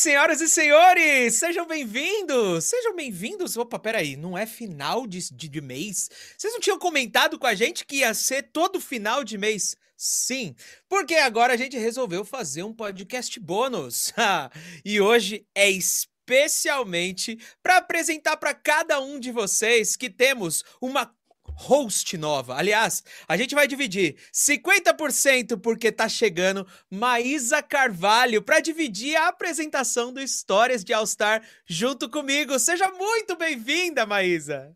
senhoras e senhores! Sejam bem-vindos! Sejam bem-vindos! Opa, peraí, não é final de, de, de mês? Vocês não tinham comentado com a gente que ia ser todo final de mês? Sim, porque agora a gente resolveu fazer um podcast bônus. e hoje é especialmente para apresentar para cada um de vocês que temos uma host nova. Aliás, a gente vai dividir 50% porque tá chegando Maísa Carvalho para dividir a apresentação do Histórias de All Star junto comigo. Seja muito bem-vinda, Maísa.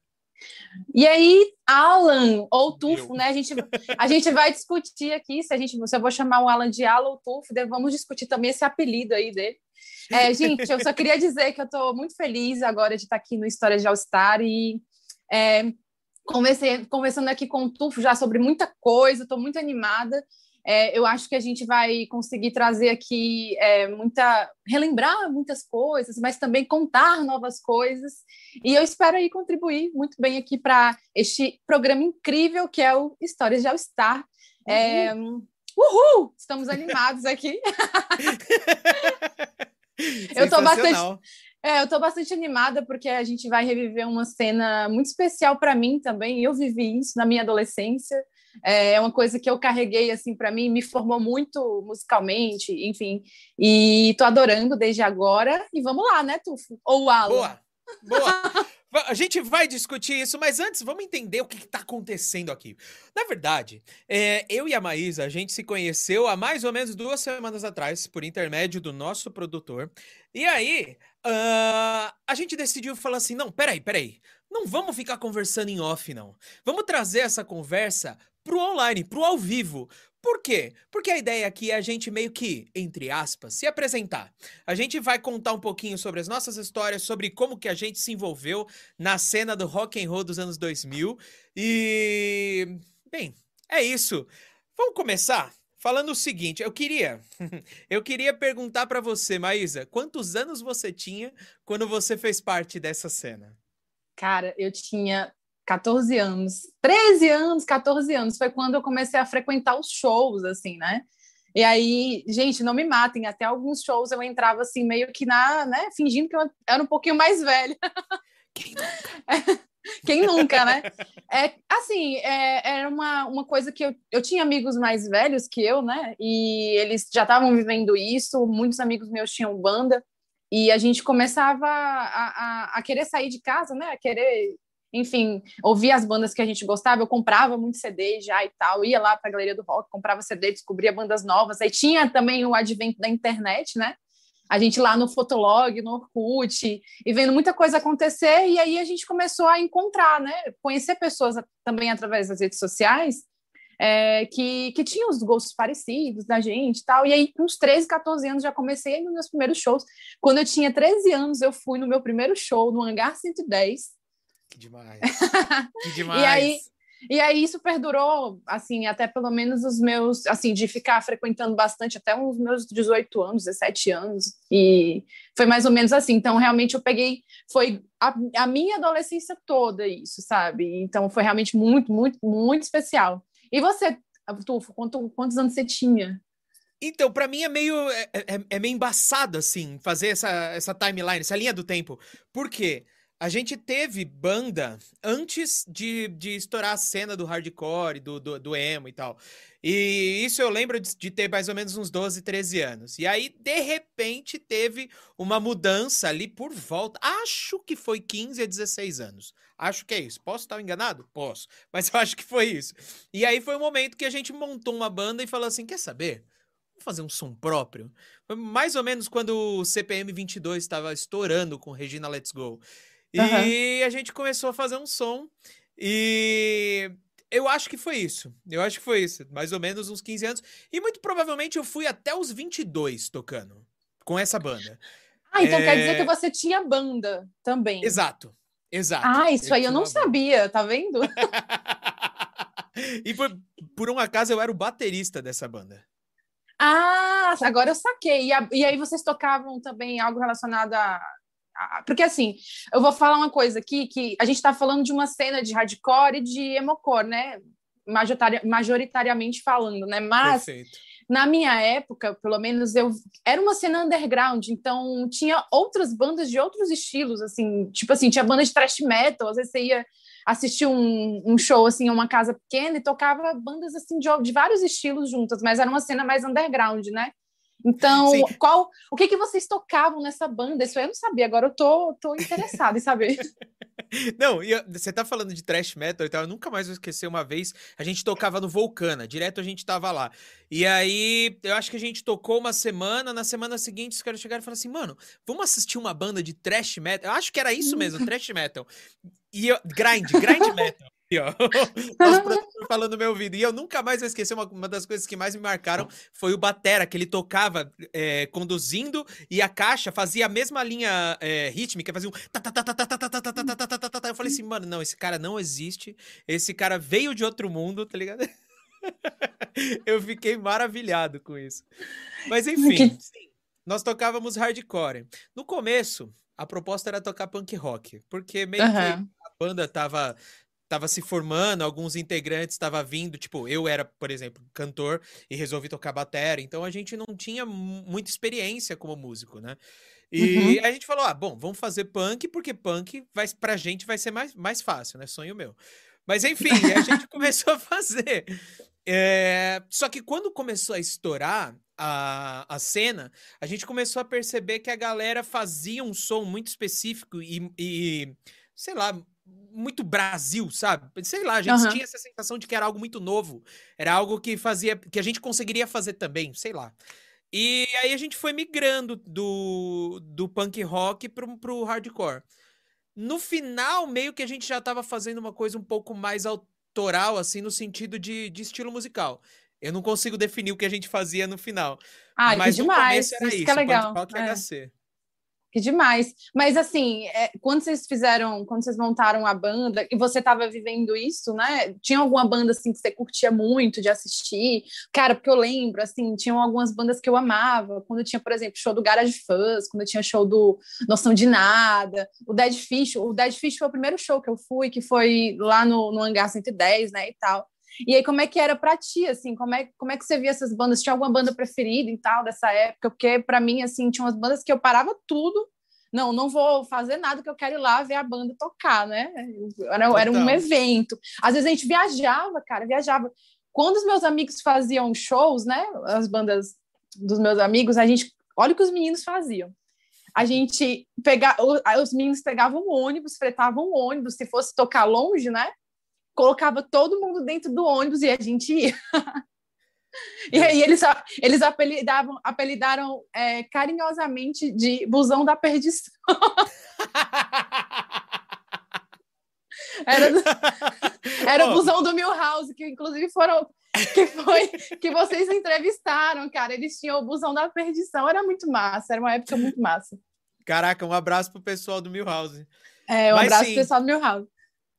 E aí, Alan ou Tufo, né? A gente, a gente vai discutir aqui se a gente, se eu vou chamar o Alan de Alan ou Tufo, vamos discutir também esse apelido aí dele. É, gente, eu só queria dizer que eu estou muito feliz agora de estar aqui no História de All Star e é, conversei, conversando aqui com o Tufo já sobre muita coisa, estou muito animada. É, eu acho que a gente vai conseguir trazer aqui é, muita. relembrar muitas coisas, mas também contar novas coisas. E eu espero aí contribuir muito bem aqui para este programa incrível que é o Histórias de All Star. É, uhul! Estamos animados aqui. Eu tô bastante-. É, eu estou bastante animada porque a gente vai reviver uma cena muito especial para mim também. Eu vivi isso na minha adolescência. É uma coisa que eu carreguei assim para mim, me formou muito musicalmente, enfim. E estou adorando desde agora. E vamos lá, né, Tufo? Ou Alan? Boa, boa. A gente vai discutir isso, mas antes vamos entender o que está acontecendo aqui. Na verdade, é, eu e a Maísa, a gente se conheceu há mais ou menos duas semanas atrás, por intermédio do nosso produtor. E aí, ah, a gente decidiu falar assim: não, peraí, peraí. Não vamos ficar conversando em off, não. Vamos trazer essa conversa pro online, pro ao vivo. Por quê? Porque a ideia aqui é a gente meio que, entre aspas, se apresentar. A gente vai contar um pouquinho sobre as nossas histórias, sobre como que a gente se envolveu na cena do rock and roll dos anos 2000. E bem, é isso. Vamos começar falando o seguinte, eu queria eu queria perguntar pra você, Maísa, quantos anos você tinha quando você fez parte dessa cena? Cara, eu tinha 14 anos, 13 anos, 14 anos, foi quando eu comecei a frequentar os shows, assim, né? E aí, gente, não me matem, até alguns shows eu entrava assim, meio que na, né, fingindo que eu era um pouquinho mais velha. Quem nunca? Quem nunca, né? É, assim, é, era uma, uma coisa que eu, eu tinha amigos mais velhos que eu, né? E eles já estavam vivendo isso, muitos amigos meus tinham banda, e a gente começava a, a, a querer sair de casa, né? A querer, enfim, ouvir as bandas que a gente gostava. Eu comprava muito CD já e tal, ia lá para a galeria do rock, comprava CD, descobria bandas novas. Aí tinha também o advento da internet, né? A gente lá no Fotolog, no Orkut, e vendo muita coisa acontecer, e aí a gente começou a encontrar, né? Conhecer pessoas também através das redes sociais é, que, que tinham os gostos parecidos da gente e tal. E aí, com uns 13, 14 anos, já comecei nos meus primeiros shows. Quando eu tinha 13 anos, eu fui no meu primeiro show no Hangar 110. Que demais. que demais. e aí, e aí isso perdurou, assim, até pelo menos os meus, assim, de ficar frequentando bastante até os meus 18 anos, 17 anos, e foi mais ou menos assim. Então, realmente, eu peguei, foi a, a minha adolescência toda isso, sabe? Então, foi realmente muito, muito, muito especial. E você, Tufo, quanto, quantos anos você tinha? Então, para mim é meio é, é, é, meio embaçado assim fazer essa, essa timeline, essa linha do tempo. Por quê? A gente teve banda antes de, de estourar a cena do hardcore, do, do, do emo e tal. E isso eu lembro de, de, ter mais ou menos uns 12, 13 anos. E aí, de repente, teve uma mudança ali por volta. Acho que foi 15 a 16 anos. Acho que é isso. Posso estar enganado? Posso. Mas eu acho que foi isso. E aí foi o um momento que a gente montou uma banda e falou assim: quer saber? Vamos fazer um som próprio. Foi mais ou menos quando o CPM 22 estava estourando com Regina Let's Go. E uhum. a gente começou a fazer um som. E eu acho que foi isso. Eu acho que foi isso. Mais ou menos uns 15 anos. E muito provavelmente eu fui até os 22 tocando com essa banda. Ah, então é... quer dizer que você tinha banda também. Exato. Exato. Ah, isso eu aí eu não sabia, tá vendo? e por, por um acaso eu era o baterista dessa banda. Ah, agora eu saquei. E, a, e aí vocês tocavam também algo relacionado a porque assim, eu vou falar uma coisa aqui que a gente está falando de uma cena de hardcore e de emocore, né? majoritariamente falando, né? Mas Perfeito. na minha época, pelo menos eu era uma cena underground, então tinha outras bandas de outros estilos, assim, tipo assim, tinha banda de thrash metal, às vezes você ia assistir um, um show assim, em uma casa pequena e tocava bandas assim de, de vários estilos juntas, mas era uma cena mais underground, né? Então, Sim. qual, o que que vocês tocavam nessa banda? Isso eu não sabia, agora eu tô, tô interessada em saber. Não, e você tá falando de thrash metal e tal, eu nunca mais vou esquecer uma vez, a gente tocava no Vulcana, direto a gente tava lá. E aí, eu acho que a gente tocou uma semana, na semana seguinte os caras chegaram e falaram assim, mano, vamos assistir uma banda de thrash metal? Eu acho que era isso mesmo, thrash metal. E eu, grind, grind metal ó. Falando no meu ouvido. E eu nunca mais vou esquecer uma, uma das coisas que mais me marcaram foi o Batera, que ele tocava é, conduzindo e a caixa fazia a mesma linha é, rítmica, fazia um. Eu falei assim, mano, não, esse cara não existe. Esse cara veio de outro mundo, tá ligado? eu fiquei maravilhado com isso. Mas enfim, nós tocávamos hardcore. No começo, a proposta era tocar punk rock, porque meio uhum. que a banda tava tava se formando, alguns integrantes estavam vindo, tipo, eu era, por exemplo, cantor e resolvi tocar bateria, então a gente não tinha muita experiência como músico, né? E uhum. a gente falou, ah, bom, vamos fazer punk, porque punk vai, pra gente vai ser mais, mais fácil, né? Sonho meu. Mas enfim, a gente começou a fazer. É... Só que quando começou a estourar a, a cena, a gente começou a perceber que a galera fazia um som muito específico e, e sei lá, muito Brasil, sabe? Sei lá, a gente uhum. tinha essa sensação de que era algo muito novo. Era algo que fazia. que a gente conseguiria fazer também, sei lá. E aí a gente foi migrando do, do punk rock pro, pro hardcore. No final, meio que a gente já estava fazendo uma coisa um pouco mais autoral, assim, no sentido de, de estilo musical. Eu não consigo definir o que a gente fazia no final. Ah, mas demais. no começo era isso, isso que é legal. punk rock é. HC. Que demais. Mas assim, é, quando vocês fizeram, quando vocês montaram a banda e você estava vivendo isso, né? Tinha alguma banda assim que você curtia muito de assistir? Cara, porque eu lembro, assim, tinham algumas bandas que eu amava. Quando tinha, por exemplo, show do Garage Fuzz, quando tinha show do Noção de Nada, o Dead Fish. O Dead Fish foi o primeiro show que eu fui, que foi lá no, no Hangar 110, né, e tal. E aí, como é que era para ti, assim? Como é, como é que você via essas bandas? Tinha alguma banda preferida e tal dessa época? Porque para mim, assim, tinha umas bandas que eu parava tudo. Não, não vou fazer nada que eu quero ir lá ver a banda tocar, né? Era, era um evento. Às vezes a gente viajava, cara, viajava. Quando os meus amigos faziam shows, né? As bandas dos meus amigos, a gente. Olha o que os meninos faziam a gente pegava, os meninos pegavam um ônibus, fretavam um ônibus, se fosse tocar longe, né? Colocava todo mundo dentro do ônibus e a gente ia. E aí eles, eles apelidavam, apelidaram é, carinhosamente de busão da perdição. Era, era o busão do Milhouse, que inclusive foram que foi que vocês entrevistaram, cara. Eles tinham o busão da perdição, era muito massa, era uma época muito massa. Caraca, um abraço pro pessoal do Milhouse. É, um Mas, abraço sim, pro pessoal do Milhouse.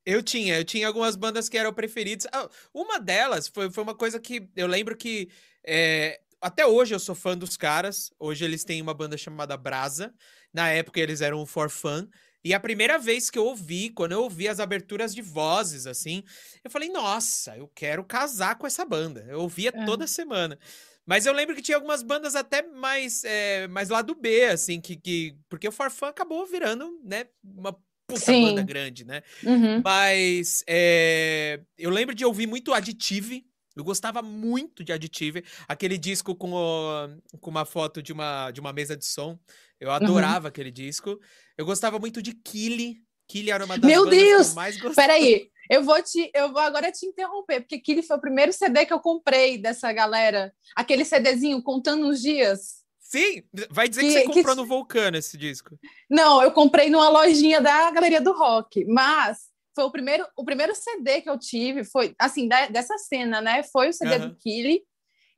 Eu tinha, eu tinha algumas bandas que eram preferidas. Ah, uma delas foi, foi uma coisa que eu lembro que é, até hoje eu sou fã dos caras. Hoje eles têm uma banda chamada Brasa. Na época eles eram For Fun. E a primeira vez que eu ouvi, quando eu ouvi as aberturas de vozes, assim, eu falei, nossa, eu quero casar com essa banda. Eu ouvia é. toda semana. Mas eu lembro que tinha algumas bandas até mais, é, mais lá do B, assim, que, que. Porque o Farfã acabou virando, né, uma puta Sim. banda grande, né? Uhum. Mas é, eu lembro de ouvir muito Additive. Eu gostava muito de Additive, aquele disco com, o, com uma foto de uma, de uma mesa de som. Eu uhum. adorava uhum. aquele disco. Eu gostava muito de Killy. Killy era uma das Meu Deus! que eu mais gostava. Peraí, eu vou te, eu vou agora te interromper, porque Killy foi o primeiro CD que eu comprei dessa galera. Aquele CDzinho contando os dias. Sim, vai dizer que, que você comprou que... no Vulcano esse disco. Não, eu comprei numa lojinha da Galeria do Rock, mas foi o primeiro, o primeiro CD que eu tive, foi assim, da, dessa cena, né? Foi o CD uhum. do Killy.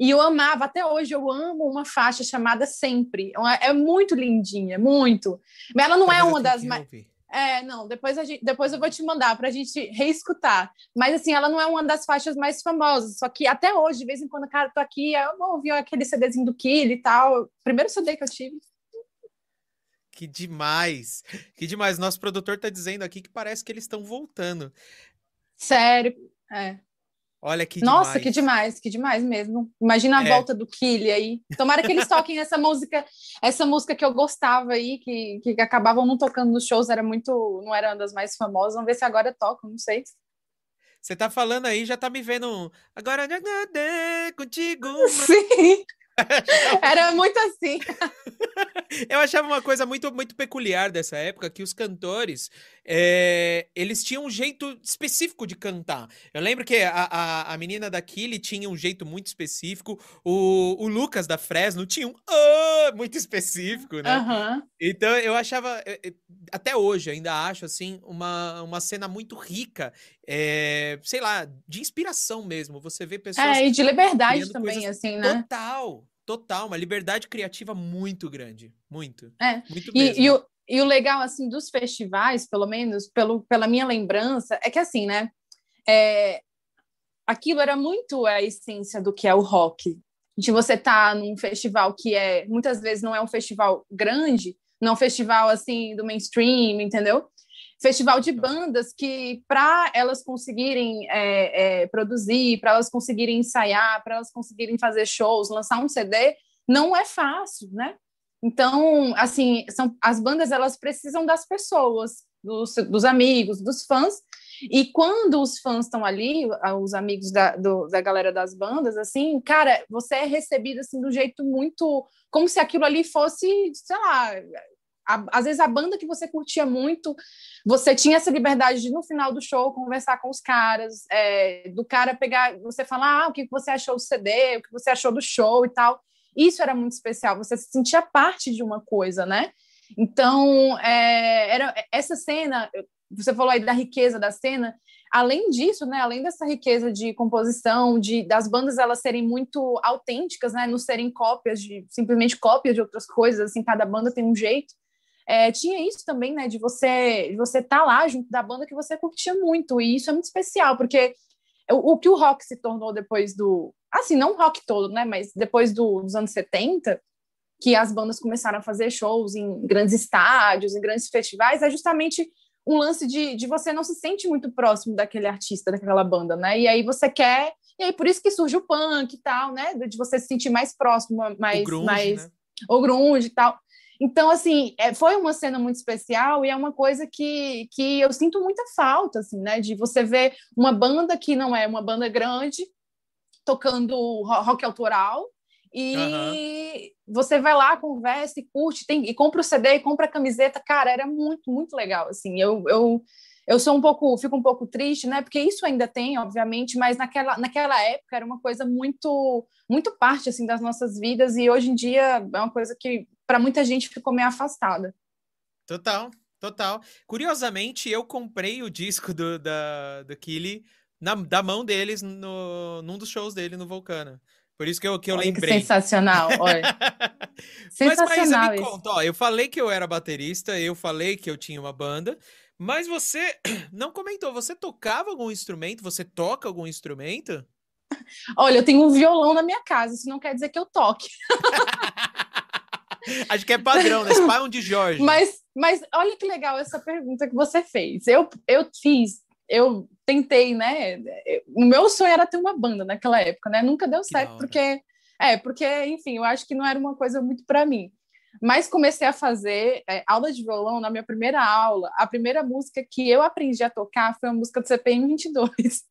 E eu amava, até hoje eu amo uma faixa chamada Sempre. É muito lindinha, muito. Mas ela não é uma das mais. É, não, depois, a gente, depois eu vou te mandar para a gente reescutar. Mas, assim, ela não é uma das faixas mais famosas. Só que até hoje, de vez em quando, cara, tô aqui, eu ouvi aquele CDzinho do Kill e tal. Primeiro CD que eu tive. Que demais! Que demais. Nosso produtor tá dizendo aqui que parece que eles estão voltando. Sério, é. Olha que Nossa, demais. que demais, que demais mesmo. Imagina a é. volta do Killy aí. Tomara que eles toquem essa música, essa música que eu gostava aí, que, que acabavam não tocando nos shows, era muito, não era uma das mais famosas. Vamos ver se agora tocam, não sei. Você tá falando aí, já tá me vendo. Agora contigo. Sim. Era muito assim. Eu achava uma coisa muito, muito peculiar dessa época, que os cantores, é, eles tinham um jeito específico de cantar. Eu lembro que a, a, a menina da Killy tinha um jeito muito específico, o, o Lucas da Fresno tinha um oh, muito específico, né? Uhum. Então eu achava, eh, eh, até hoje ainda acho, assim, uma, uma cena muito rica, é, sei lá, de inspiração mesmo. Você vê pessoas... É, e de liberdade também, assim, né? Total, Total, uma liberdade criativa muito grande. Muito. É. Muito. E, e, o, e o legal, assim, dos festivais, pelo menos, pelo, pela minha lembrança, é que, assim, né? É, aquilo era muito a essência do que é o rock. De você estar tá num festival que é, muitas vezes, não é um festival grande, não é um festival, assim, do mainstream, entendeu? festival de bandas que, para elas conseguirem é, é, produzir, para elas conseguirem ensaiar, para elas conseguirem fazer shows, lançar um CD, não é fácil, né? Então, assim, são, as bandas elas precisam das pessoas, dos, dos amigos, dos fãs, e quando os fãs estão ali, os amigos da, do, da galera das bandas, assim, cara, você é recebido assim do jeito muito como se aquilo ali fosse, sei lá, a, às vezes a banda que você curtia muito, você tinha essa liberdade de no final do show conversar com os caras, é, do cara pegar, você falar ah, o que você achou do CD, o que você achou do show e tal. Isso era muito especial, você se sentia parte de uma coisa, né? Então, é, era essa cena, você falou aí da riqueza da cena, além disso, né, além dessa riqueza de composição, de das bandas elas serem muito autênticas, né, não serem cópias de simplesmente cópias de outras coisas, assim, cada banda tem um jeito. É, tinha isso também, né, de você de você estar tá lá junto da banda que você curtia muito, e isso é muito especial, porque o, o que o rock se tornou depois do. Assim, não rock todo, né, mas depois do, dos anos 70, que as bandas começaram a fazer shows em grandes estádios, em grandes festivais, é justamente um lance de, de você não se sente muito próximo daquele artista, daquela banda, né? E aí você quer. E aí por isso que surge o punk e tal, né? De você se sentir mais próximo, mais. O grunge, mais, né? o grunge e tal. Então, assim, é, foi uma cena muito especial e é uma coisa que, que eu sinto muita falta, assim, né? De você ver uma banda que não é uma banda grande tocando rock autoral e uhum. você vai lá, conversa e curte, tem, e compra o CD e compra a camiseta. Cara, era muito, muito legal, assim. Eu, eu, eu sou um pouco, fico um pouco triste, né? Porque isso ainda tem, obviamente, mas naquela, naquela época era uma coisa muito, muito parte assim das nossas vidas e hoje em dia é uma coisa que para muita gente ficou meio afastada. Total, total. Curiosamente, eu comprei o disco do, da, do Killy na, da mão deles no, num dos shows dele no Vulcano. Por isso que eu, que eu olha lembrei. Que sensacional, olha. sensacional mas, Maísa, me conta, ó, eu falei que eu era baterista, eu falei que eu tinha uma banda, mas você não comentou, você tocava algum instrumento? Você toca algum instrumento? Olha, eu tenho um violão na minha casa, isso não quer dizer que eu toque. Acho que é padrão, né? Esse pai é de Jorge. Mas, mas olha que legal essa pergunta que você fez. Eu, eu fiz, eu tentei, né? O meu sonho era ter uma banda naquela época, né? Nunca deu certo, porque. É, porque, enfim, eu acho que não era uma coisa muito para mim. Mas comecei a fazer é, aula de violão na minha primeira aula. A primeira música que eu aprendi a tocar foi a música do CPM 22.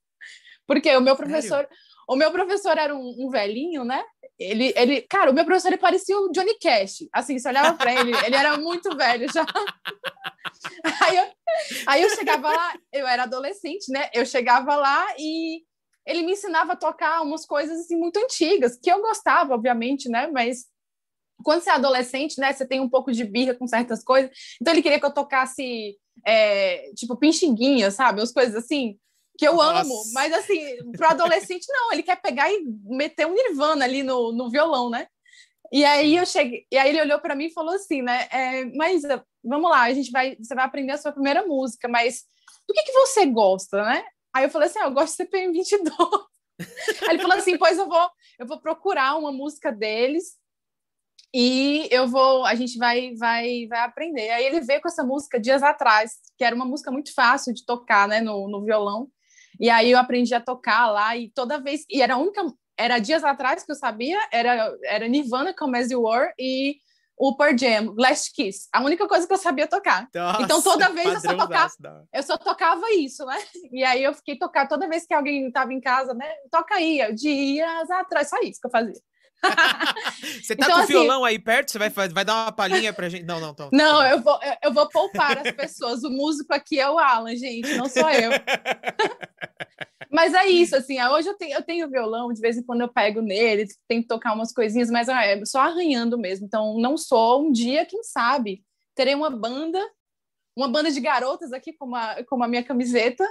Porque o meu professor, Sério? o meu professor era um, um velhinho, né? Ele, ele, cara, o meu professor ele parecia o Johnny Cash. Assim, você olhava para ele, ele era muito velho já. Aí eu, aí eu chegava lá, eu era adolescente, né? Eu chegava lá e ele me ensinava a tocar umas coisas assim muito antigas, que eu gostava, obviamente, né? Mas quando você é adolescente, né? Você tem um pouco de birra com certas coisas. Então ele queria que eu tocasse é, tipo pinxinguinha, sabe? As coisas assim que eu Nossa. amo, mas assim, pro adolescente não, ele quer pegar e meter um Nirvana ali no, no violão, né? E aí eu cheguei, e aí ele olhou para mim e falou assim, né? É, mas vamos lá, a gente vai, você vai aprender a sua primeira música, mas do que que você gosta, né? Aí eu falei assim, ah, eu gosto de CPM 22. aí ele falou assim, pois eu vou, eu vou procurar uma música deles e eu vou, a gente vai, vai, vai aprender. Aí ele veio com essa música dias atrás, que era uma música muito fácil de tocar, né, no, no violão. E aí eu aprendi a tocar lá e toda vez e era a única era dias atrás que eu sabia, era era Nirvana com As You Were e o Pearl Jam, Last Kiss. A única coisa que eu sabia tocar. Nossa, então toda vez eu só tocava, eu só tocava isso, né? E aí eu fiquei tocar toda vez que alguém estava em casa, né? Toca aí, dias atrás, só isso que eu fazia. Você tá então, com o assim, violão aí perto? Você vai, vai dar uma palhinha pra gente? Não, não, tô, Não, eu vou, eu vou poupar as pessoas. O músico aqui é o Alan, gente, não sou eu. mas é isso, assim, hoje eu tenho, eu tenho violão, de vez em quando eu pego nele, tento tocar umas coisinhas, mas é só arranhando mesmo. Então, não sou. Um dia, quem sabe, terei uma banda, uma banda de garotas aqui, como a, como a minha camiseta,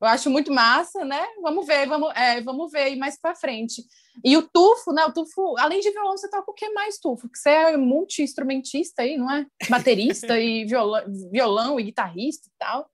eu acho muito massa, né? Vamos ver, vamos, é, vamos ver mais para frente. E o tufo, né? O tufo, além de violão, você toca o que mais, tufo? Que você é multi-instrumentista aí, não é? Baterista e violão, violão e guitarrista e tal.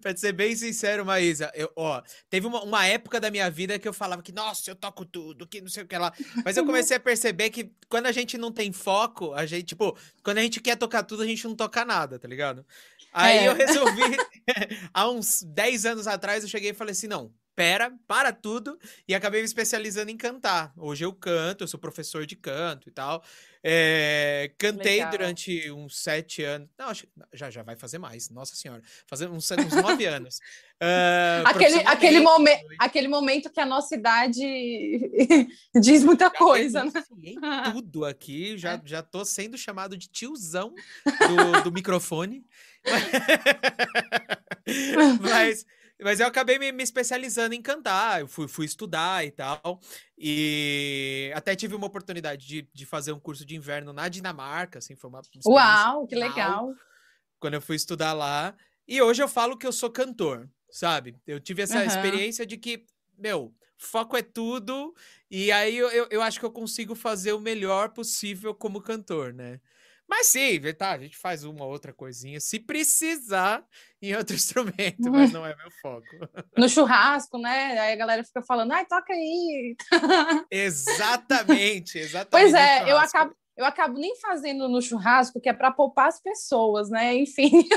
Pra ser bem sincero, Maísa, eu, ó, teve uma, uma, época da minha vida que eu falava que, nossa, eu toco tudo, que não sei o que lá. Mas eu comecei a perceber que quando a gente não tem foco, a gente, tipo, quando a gente quer tocar tudo, a gente não toca nada, tá ligado? Aí é. eu resolvi, há uns 10 anos atrás, eu cheguei e falei assim: não, pera, para tudo, e acabei me especializando em cantar. Hoje eu canto, eu sou professor de canto e tal. É, cantei Legal. durante uns sete anos. Não, acho já, já vai fazer mais, nossa senhora. Fazer uns, uns nove anos. Uh, aquele, aquele, momen aquele momento que a nossa idade diz muita já coisa. Né? tudo aqui, já, é. já tô sendo chamado de tiozão do, do microfone. Mas, mas eu acabei me, me, especializando em cantar, eu fui, fui estudar e tal. E até tive uma oportunidade de, de fazer um curso de inverno na Dinamarca, assim, foi uma Uau, que legal! Quando eu fui estudar lá. E hoje eu falo que eu sou cantor, sabe? Eu tive essa uhum. experiência de que, meu, foco é tudo, e aí eu, eu, eu acho que eu consigo fazer o melhor possível como cantor, né? Mas sim, tá, a gente faz uma outra coisinha, se precisar, em outro instrumento, mas não é meu foco. No churrasco, né? Aí a galera fica falando, ai, toca aí. Exatamente, exatamente. Pois é, eu acabo, eu acabo nem fazendo no churrasco, que é para poupar as pessoas, né? Enfim.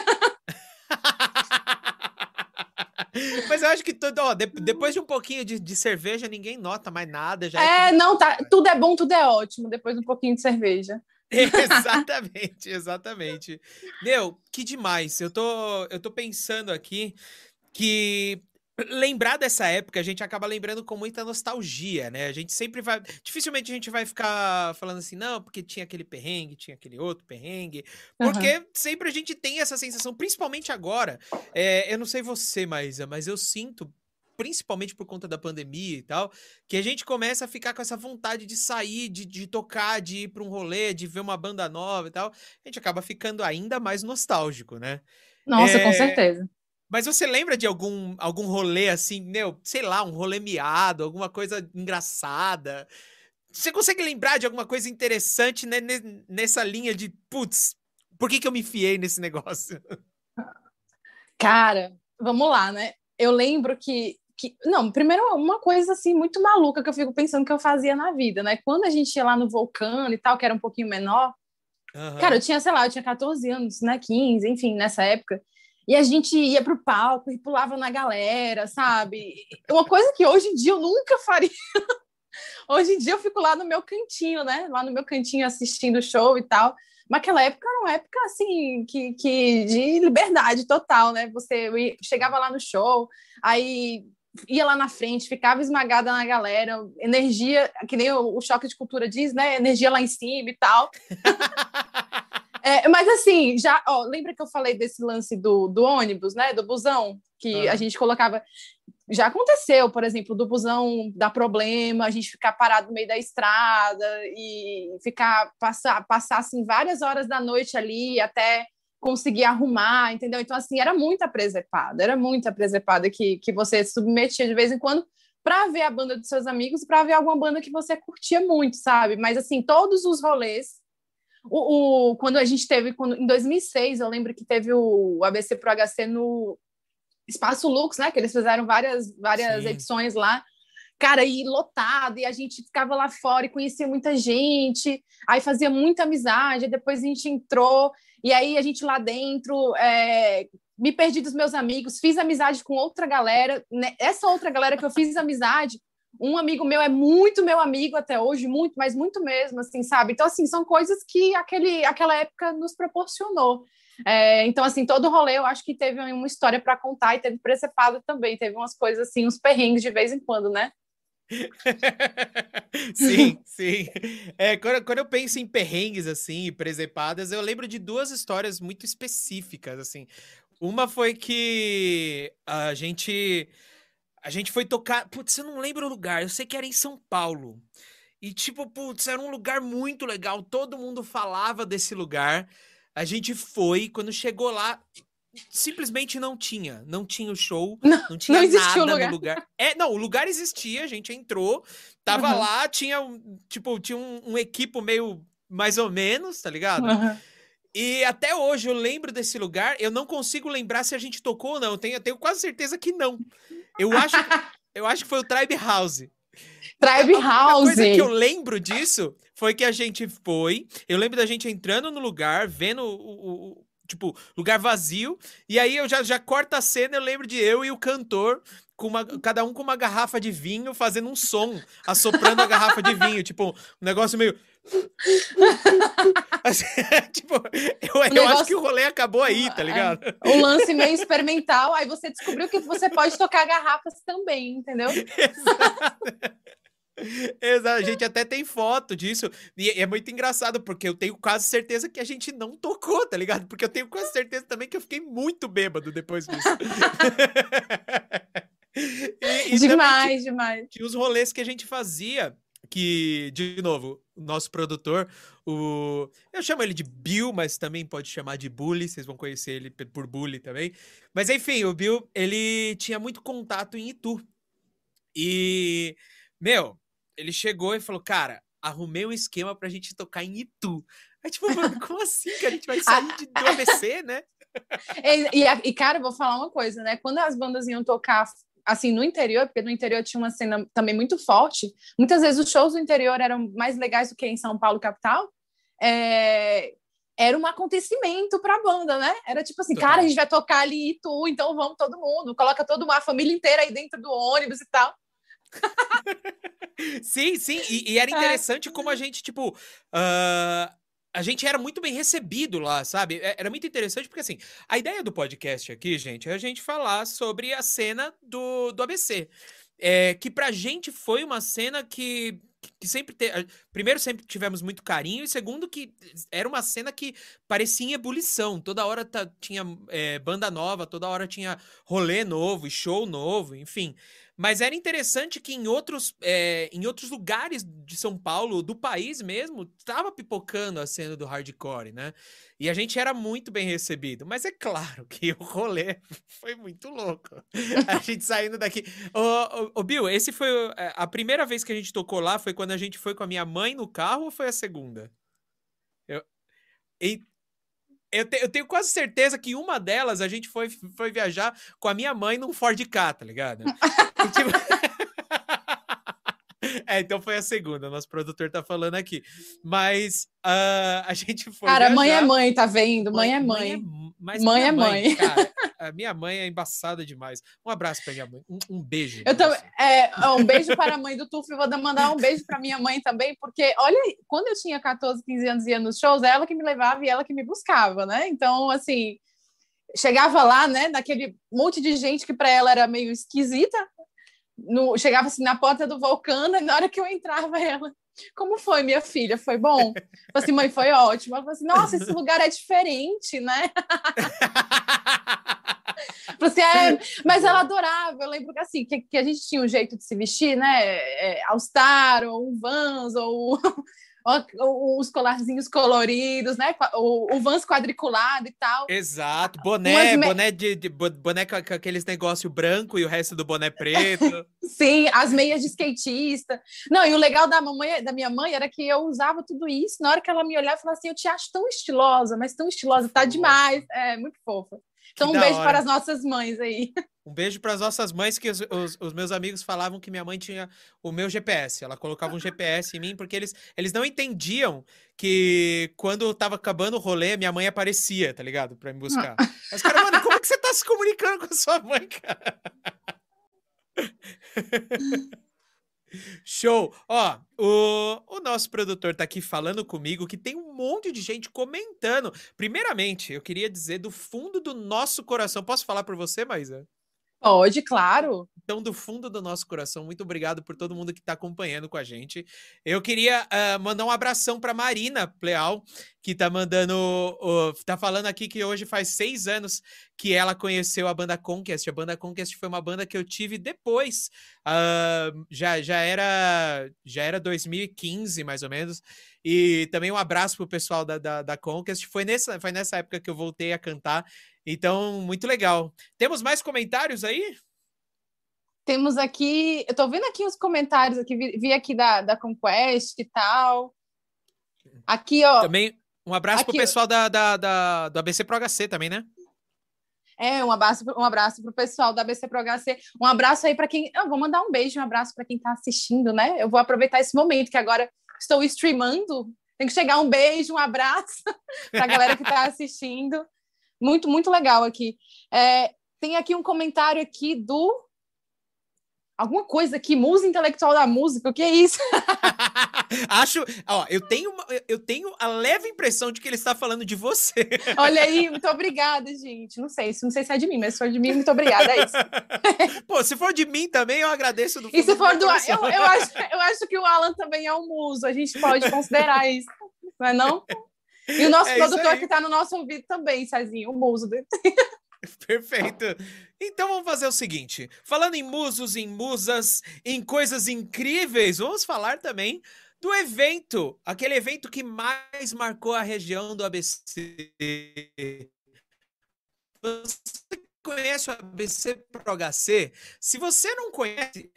Mas eu acho que tudo, ó, de, depois de um pouquinho de, de, cerveja, ninguém nota mais nada. Já é, é não, tá. Tudo é bom, tudo é ótimo, depois de um pouquinho de cerveja. exatamente, exatamente. Meu, que demais. Eu tô, eu tô pensando aqui que lembrar dessa época, a gente acaba lembrando com muita nostalgia, né? A gente sempre vai. Dificilmente a gente vai ficar falando assim, não, porque tinha aquele perrengue, tinha aquele outro perrengue. Porque uhum. sempre a gente tem essa sensação, principalmente agora. É, eu não sei você, Maísa, mas eu sinto, principalmente por conta da pandemia e tal, que a gente começa a ficar com essa vontade de sair, de, de tocar, de ir para um rolê, de ver uma banda nova e tal. A gente acaba ficando ainda mais nostálgico, né? Nossa, é... com certeza. Mas você lembra de algum, algum rolê assim, meu, sei lá, um rolê miado, alguma coisa engraçada? Você consegue lembrar de alguma coisa interessante né, nessa linha de, putz, por que, que eu me enfiei nesse negócio? Cara, vamos lá, né? Eu lembro que, que. Não, primeiro, uma coisa assim muito maluca que eu fico pensando que eu fazia na vida, né? Quando a gente ia lá no Vulcano e tal, que era um pouquinho menor, uhum. cara, eu tinha, sei lá, eu tinha 14 anos, né? 15, enfim, nessa época. E a gente ia pro palco e pulava na galera, sabe? Uma coisa que hoje em dia eu nunca faria. hoje em dia eu fico lá no meu cantinho, né? Lá no meu cantinho assistindo o show e tal. Mas aquela época era uma época assim que, que de liberdade total, né? Você chegava lá no show, aí ia lá na frente, ficava esmagada na galera, energia, que nem o, o choque de cultura diz, né? Energia lá em cima e tal. É, mas assim, já, ó, lembra que eu falei desse lance do, do ônibus, né? Do busão, que a gente colocava. Já aconteceu, por exemplo, do busão dar problema, a gente ficar parado no meio da estrada e ficar passar, passar assim várias horas da noite ali até conseguir arrumar, entendeu? Então, assim, era muita presepada, era muita presepada que, que você submetia de vez em quando para ver a banda dos seus amigos, para ver alguma banda que você curtia muito, sabe? Mas, assim, todos os rolês o, o, quando a gente teve, quando, em 2006, eu lembro que teve o ABC Pro HC no Espaço Lux, né? Que eles fizeram várias, várias edições lá. Cara, e lotado, e a gente ficava lá fora e conhecia muita gente, aí fazia muita amizade, depois a gente entrou, e aí a gente lá dentro, é, me perdi dos meus amigos, fiz amizade com outra galera, né? essa outra galera que eu fiz amizade, um amigo meu é muito meu amigo até hoje, muito, mas muito mesmo, assim, sabe? Então, assim, são coisas que aquele, aquela época nos proporcionou. É, então, assim, todo rolê eu acho que teve uma história para contar e teve precepado também, teve umas coisas assim, uns perrengues de vez em quando, né? sim, sim. É, quando, quando, eu penso em perrengues, assim, presepadas, eu lembro de duas histórias muito específicas, assim. Uma foi que a gente a gente foi tocar. Putz, eu não lembro o lugar. Eu sei que era em São Paulo. E, tipo, putz, era um lugar muito legal. Todo mundo falava desse lugar. A gente foi. Quando chegou lá, simplesmente não tinha. Não tinha o show. Não, não tinha não nada lugar. no lugar. É, não, o lugar existia. A gente entrou. Tava uhum. lá, tinha, tipo, tinha um, um, equipo meio mais ou menos, tá ligado? Uhum. E até hoje eu lembro desse lugar, eu não consigo lembrar se a gente tocou ou não. Eu tenho, eu tenho quase certeza que não. Eu acho, eu acho que foi o Tribe House. Tribe a, House. A coisa que eu lembro disso foi que a gente foi. Eu lembro da gente entrando no lugar, vendo o, o tipo, lugar vazio. E aí eu já, já corto a cena, eu lembro de eu e o cantor, com uma, cada um com uma garrafa de vinho, fazendo um som, assoprando a garrafa de vinho. Tipo, um negócio meio. assim, tipo, eu, eu acho que o rolê acabou aí, tá ligado? É, um lance meio experimental, aí você descobriu que você pode tocar garrafas também, entendeu? Exato. Exato, a gente até tem foto disso. E é muito engraçado, porque eu tenho quase certeza que a gente não tocou, tá ligado? Porque eu tenho quase certeza também que eu fiquei muito bêbado depois disso. e, e demais, tinha, demais. Tinha os rolês que a gente fazia que, de novo, o nosso produtor, o. Eu chamo ele de Bill, mas também pode chamar de Bully, vocês vão conhecer ele por Bully também. Mas enfim, o Bill, ele tinha muito contato em Itu. E, meu, ele chegou e falou: Cara, arrumei um esquema pra gente tocar em Itu. Aí, tipo, mano, como assim que a gente vai sair de, do ABC, né? E, e, cara, vou falar uma coisa, né? Quando as bandas iam tocar assim, no interior, porque no interior tinha uma cena também muito forte. Muitas vezes os shows do interior eram mais legais do que em São Paulo, capital. É... Era um acontecimento para a banda, né? Era tipo assim, cara, a gente vai tocar ali e tu, então vamos todo mundo, coloca toda uma família inteira aí dentro do ônibus e tal. sim, sim, e, e era interessante é. como a gente, tipo, uh, a gente era muito bem recebido lá, sabe? É, era muito interessante porque, assim, a ideia do podcast aqui, gente, é a gente falar sobre a cena do, do ABC. É, que pra gente foi uma cena que que sempre te... primeiro sempre tivemos muito carinho e segundo que era uma cena que parecia em ebulição toda hora tá, tinha é, banda nova toda hora tinha rolê novo e show novo enfim mas era interessante que em outros, é, em outros lugares de São Paulo, do país mesmo, estava pipocando a cena do hardcore, né? E a gente era muito bem recebido. Mas é claro que o rolê foi muito louco. A gente saindo daqui. Ô, ô, ô, Bill, esse foi. É, a primeira vez que a gente tocou lá foi quando a gente foi com a minha mãe no carro ou foi a segunda? Eu, e, eu, te, eu, tenho quase certeza que uma delas a gente foi, foi viajar com a minha mãe num Ford K, tá ligado? tipo... é, então foi a segunda, nosso produtor tá falando aqui. Mas uh, a gente foi. Cara, viajar... mãe é mãe, tá vendo? Mãe, é mãe. Mãe é, mãe, é mãe. Cara, a minha mãe é embaçada demais. Um abraço pra minha mãe. Um, um beijo. Eu também. É, um beijo para a mãe do Tufo. Vou mandar um beijo para minha mãe também, porque, olha, quando eu tinha 14, 15 anos e ia nos shows, ela que me levava e ela que me buscava, né? Então, assim, chegava lá, né, naquele monte de gente que para ela era meio esquisita, no, chegava assim na porta do Vulcano, e na hora que eu entrava, ela. Como foi, minha filha? Foi bom? Eu assim, mãe, foi ótimo. Ela falou assim, nossa, esse lugar é diferente, né? Assim, é, mas ela adorava. Eu lembro que assim, que, que, a gente tinha um jeito de se vestir, né? É, All Star, ou um Vans, ou os colarzinhos coloridos, né? O, o Vans quadriculado e tal. Exato, boné, boné de, de, boné com aqueles negócio branco e o resto do boné preto. Sim, as meias de skatista. Não, e o legal da mamãe, da minha mãe era que eu usava tudo isso. Na hora que ela me olhava, eu falava assim: "Eu te acho tão estilosa, mas tão estilosa, tá demais". É, muito fofa. Então, um beijo hora. para as nossas mães aí. Um beijo para as nossas mães, que os, os, os, meus amigos falavam que minha mãe tinha o meu GPS. Ela colocava um GPS em mim, porque eles, eles não entendiam que quando estava acabando o rolê, minha mãe aparecia, tá ligado? Para me buscar. Mas, cara, mano, como é que você tá se comunicando com a sua mãe, cara? Show! Ó, o, o nosso produtor tá aqui falando comigo que tem um monte de gente comentando. Primeiramente, eu queria dizer do fundo do nosso coração. Posso falar por você, Maísa? Pode, claro. Então, do fundo do nosso coração, muito obrigado por todo mundo que está acompanhando com a gente. Eu queria uh, mandar um abração para Marina Pleal, que está mandando, uh, tá falando aqui que hoje faz seis anos que ela conheceu a banda Conquest. A banda Conquest foi uma banda que eu tive depois, uh, já, já era já era 2015 mais ou menos. E também um abraço pro pessoal da, da, da Conquest. Foi nessa, foi nessa época que eu voltei a cantar então, muito legal. Temos mais comentários aí? Temos aqui, eu tô vendo aqui os comentários aqui, vi, vi aqui da, da Conquest e tal. Aqui, ó. Também um abraço aqui, pro pessoal da, da, da, do ABC Pro HC também, né? É, um abraço, um abraço pro pessoal da ABC Pro HC. Um abraço aí para quem. Eu vou mandar um beijo, um abraço para quem está assistindo, né? Eu vou aproveitar esse momento que agora estou streamando. Tem que chegar um beijo, um abraço para a galera que está assistindo. Muito, muito legal aqui. É, tem aqui um comentário aqui do alguma coisa aqui, musa intelectual da música, o que é isso? Acho, ó, eu tenho, eu tenho a leve impressão de que ele está falando de você. Olha aí, muito obrigada, gente. Não sei, não sei se é de mim, mas se for de mim, muito obrigada, é isso. Pô, se for de mim também, eu agradeço do E se for do, do eu, eu, acho, eu acho que o Alan também é um muso, a gente pode considerar isso, não é não? E o nosso é produtor que está no nosso ouvido também, Cezinho, o muso dele. Perfeito. Então vamos fazer o seguinte: falando em musos, em musas, em coisas incríveis, vamos falar também do evento, aquele evento que mais marcou a região do ABC. Você conhece o ABC Pro HC? Se você não conhece,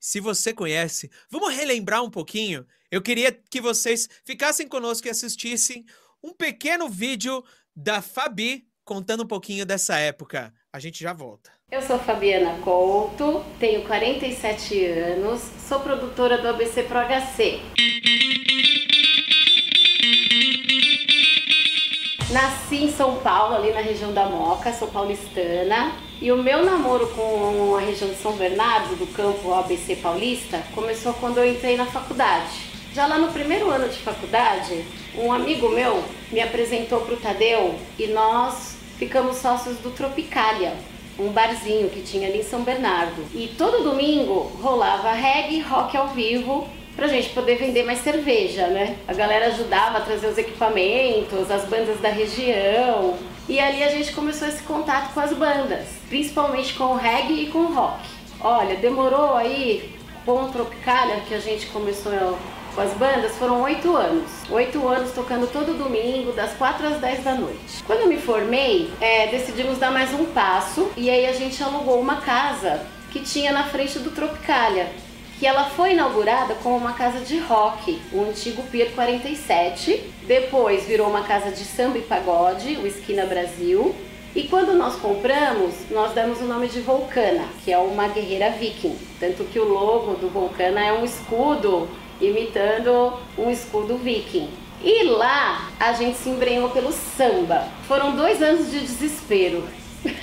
se você conhece, vamos relembrar um pouquinho. Eu queria que vocês ficassem conosco e assistissem um pequeno vídeo da Fabi contando um pouquinho dessa época. A gente já volta. Eu sou Fabiana Couto, tenho 47 anos, sou produtora do ABC Pro HC. Nasci em São Paulo, ali na região da Moca, sou paulistana. E o meu namoro com a região de São Bernardo, do campo ABC Paulista, começou quando eu entrei na faculdade. Já lá no primeiro ano de faculdade, um amigo meu me apresentou para o Tadeu e nós ficamos sócios do Tropicália, um barzinho que tinha ali em São Bernardo. E todo domingo rolava reggae, rock ao vivo, pra gente poder vender mais cerveja, né? A galera ajudava a trazer os equipamentos, as bandas da região. E ali a gente começou esse contato com as bandas, principalmente com o reggae e com o rock. Olha, demorou aí com o Tropicália que a gente começou com as bandas foram oito anos. Oito anos tocando todo domingo, das quatro às dez da noite. Quando eu me formei, é, decidimos dar mais um passo e aí a gente alugou uma casa que tinha na frente do Tropicália. Que ela foi inaugurada como uma casa de rock, o antigo Pier 47. Depois virou uma casa de samba e pagode, o Esquina Brasil. E quando nós compramos, nós demos o nome de Vulcana, que é uma guerreira viking. Tanto que o logo do Vulcana é um escudo imitando um escudo viking. E lá a gente se embrenhou pelo samba. Foram dois anos de desespero.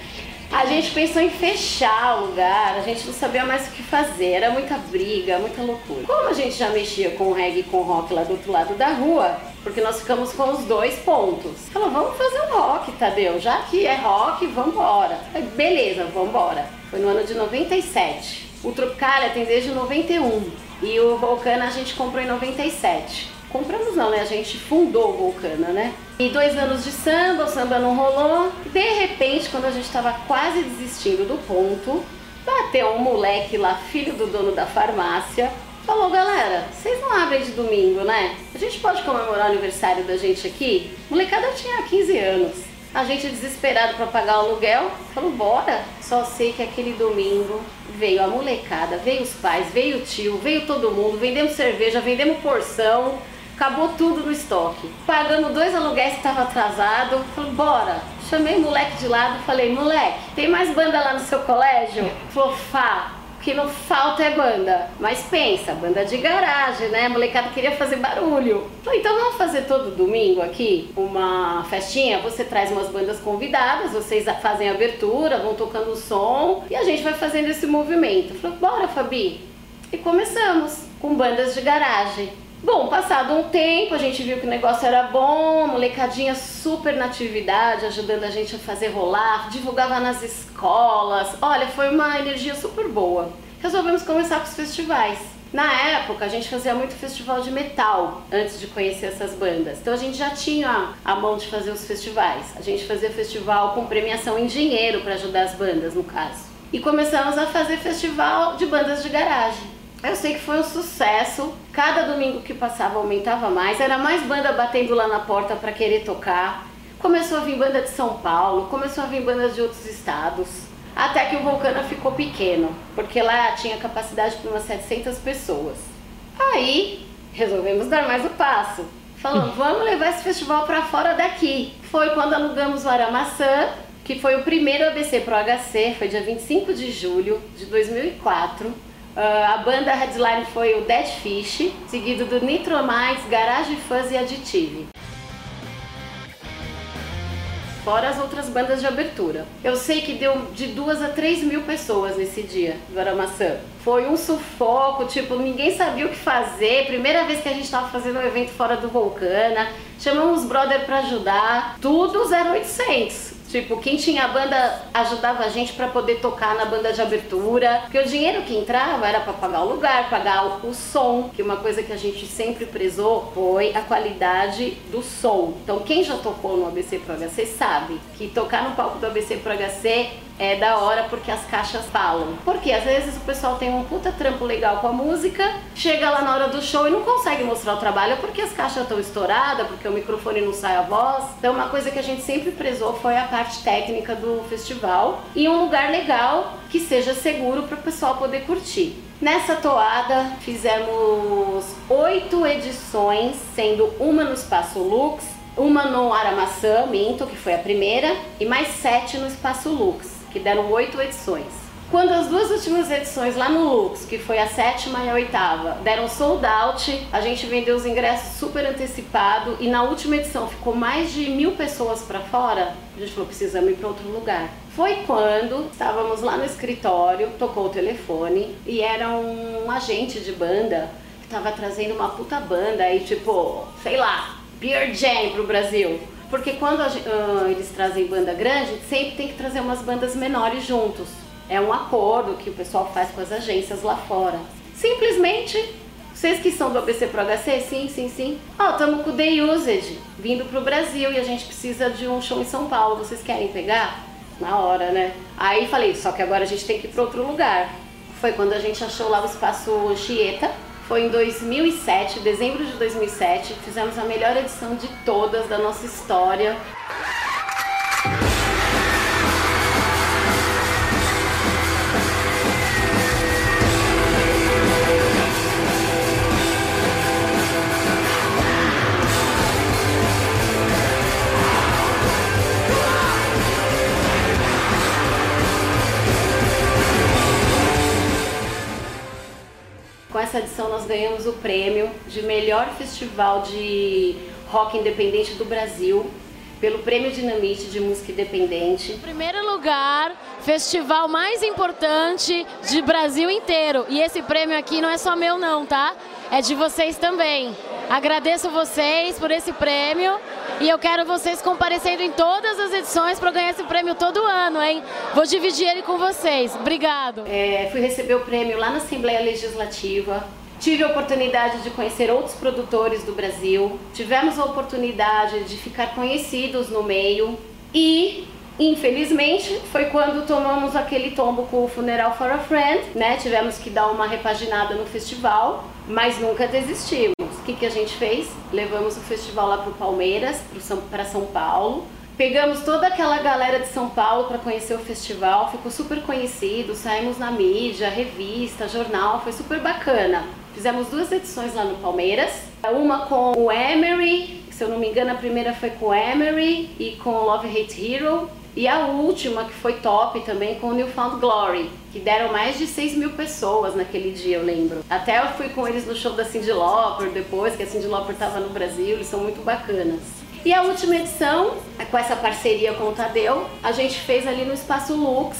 A gente pensou em fechar o lugar, a gente não sabia mais o que fazer, era muita briga, muita loucura. Como a gente já mexia com reggae e com rock lá do outro lado da rua, porque nós ficamos com os dois pontos. Falou, vamos fazer um rock, Tadeu, já que é rock, vamos embora. Beleza, vamos embora. Foi no ano de 97. O Tropicalia tem desde 91. E o Vulcana a gente comprou em 97. Compramos não, né? A gente fundou o Vulcana, né? E dois anos de samba, o samba não rolou. De repente, quando a gente estava quase desistindo do ponto, bateu um moleque lá, filho do dono da farmácia, falou, galera, vocês não abrem de domingo, né? A gente pode comemorar o aniversário da gente aqui? Molecada tinha 15 anos. A gente desesperado para pagar o aluguel, falou, bora. Só sei que aquele domingo veio a molecada, veio os pais, veio o tio, veio todo mundo, vendemos cerveja, vendemos porção, acabou tudo no estoque. Pagando dois aluguéis que estava atrasado, falou, bora. Chamei o moleque de lado falei, moleque, tem mais banda lá no seu colégio? Falou, Fá, que não falta é banda. Mas pensa, banda de garagem, né? A molecada queria fazer barulho. Então vamos fazer todo domingo aqui uma festinha. Você traz umas bandas convidadas, vocês fazem a abertura, vão tocando o som e a gente vai fazendo esse movimento. Falei, bora, Fabi. E começamos com bandas de garagem. Bom, passado um tempo, a gente viu que o negócio era bom, molecadinha super na atividade, ajudando a gente a fazer rolar, divulgava nas escolas. Olha, foi uma energia super boa. Resolvemos começar com os festivais. Na época, a gente fazia muito festival de metal antes de conhecer essas bandas. Então a gente já tinha a mão de fazer os festivais. A gente fazia festival com premiação em dinheiro para ajudar as bandas, no caso. E começamos a fazer festival de bandas de garagem. Eu sei que foi um sucesso. Cada domingo que passava aumentava mais. Era mais banda batendo lá na porta para querer tocar. Começou a vir banda de São Paulo, começou a vir bandas de outros estados. Até que o Vulcana ficou pequeno, porque lá tinha capacidade para umas 700 pessoas. Aí resolvemos dar mais o um passo. Falando, vamos levar esse festival para fora daqui. Foi quando alugamos o Aramaçã, que foi o primeiro ABC Pro HC, foi dia 25 de julho de 2004 Uh, a banda headline foi o Dead Fish, seguido do Nitromites, Garage Fuzz e Additive. Fora as outras bandas de abertura. Eu sei que deu de duas a três mil pessoas nesse dia do Aramaçã. Foi um sufoco, tipo, ninguém sabia o que fazer. Primeira vez que a gente estava fazendo um evento fora do Vulcana. Chamamos os brother para ajudar. Tudo 0800 Tipo, quem tinha a banda ajudava a gente para poder tocar na banda de abertura, porque o dinheiro que entrava era para pagar o lugar, pagar o som, que uma coisa que a gente sempre prezou foi a qualidade do som. Então, quem já tocou no ABC Pro HC sabe que tocar no palco do ABC Pro HC é da hora porque as caixas falam. Porque às vezes o pessoal tem um puta trampo legal com a música, chega lá na hora do show e não consegue mostrar o trabalho porque as caixas estão estouradas, porque o microfone não sai a voz. Então uma coisa que a gente sempre prezou foi a parte técnica do festival e um lugar legal que seja seguro para o pessoal poder curtir. Nessa toada fizemos oito edições, sendo uma no Espaço Lux, uma no Aramaçã, Minto, que foi a primeira, e mais sete no Espaço Lux que deram oito edições. Quando as duas últimas edições lá no Lux, que foi a sétima e a oitava, deram sold out, a gente vendeu os ingressos super antecipado e na última edição ficou mais de mil pessoas para fora. A gente falou: precisamos ir para outro lugar. Foi quando estávamos lá no escritório, tocou o telefone e era um agente de banda tava trazendo uma puta banda aí, tipo, sei lá, Beer Jam pro Brasil. Porque quando ah, eles trazem banda grande, sempre tem que trazer umas bandas menores juntos. É um acordo que o pessoal faz com as agências lá fora. Simplesmente, vocês que são do ABC Pro HC, sim, sim, sim. Ó, estamos com o The Used vindo pro Brasil e a gente precisa de um show em São Paulo. Vocês querem pegar? Na hora, né? Aí falei, só que agora a gente tem que ir para outro lugar. Foi quando a gente achou lá o espaço Chieta. Foi em 2007, dezembro de 2007. Fizemos a melhor edição de todas da nossa história. Com essa edição nós ganhamos o prêmio de melhor festival de rock independente do Brasil pelo Prêmio Dinamite de Música Independente. Primeiro lugar, festival mais importante de Brasil inteiro. E esse prêmio aqui não é só meu não, tá? É de vocês também. Agradeço vocês por esse prêmio e eu quero vocês comparecendo em todas as edições para ganhar esse prêmio todo ano, hein? Vou dividir ele com vocês. Obrigado. É, fui receber o prêmio lá na Assembleia Legislativa. Tive a oportunidade de conhecer outros produtores do Brasil. Tivemos a oportunidade de ficar conhecidos no meio. E, infelizmente, foi quando tomamos aquele tombo com o Funeral for a Friend, né? Tivemos que dar uma repaginada no festival, mas nunca desistimos. O que, que a gente fez? Levamos o festival lá para o Palmeiras, para São Paulo. Pegamos toda aquela galera de São Paulo para conhecer o festival, ficou super conhecido, saímos na mídia, revista, jornal, foi super bacana. Fizemos duas edições lá no Palmeiras, uma com o Emery, se eu não me engano a primeira foi com o Emery e com o Love Hate Hero, e a última, que foi top também, com o Newfound Glory, que deram mais de 6 mil pessoas naquele dia, eu lembro. Até eu fui com eles no show da Cyndi Lauper depois, que a Cyndi Lauper estava no Brasil, eles são muito bacanas. E a última edição, com essa parceria com o Tadeu, a gente fez ali no Espaço Lux,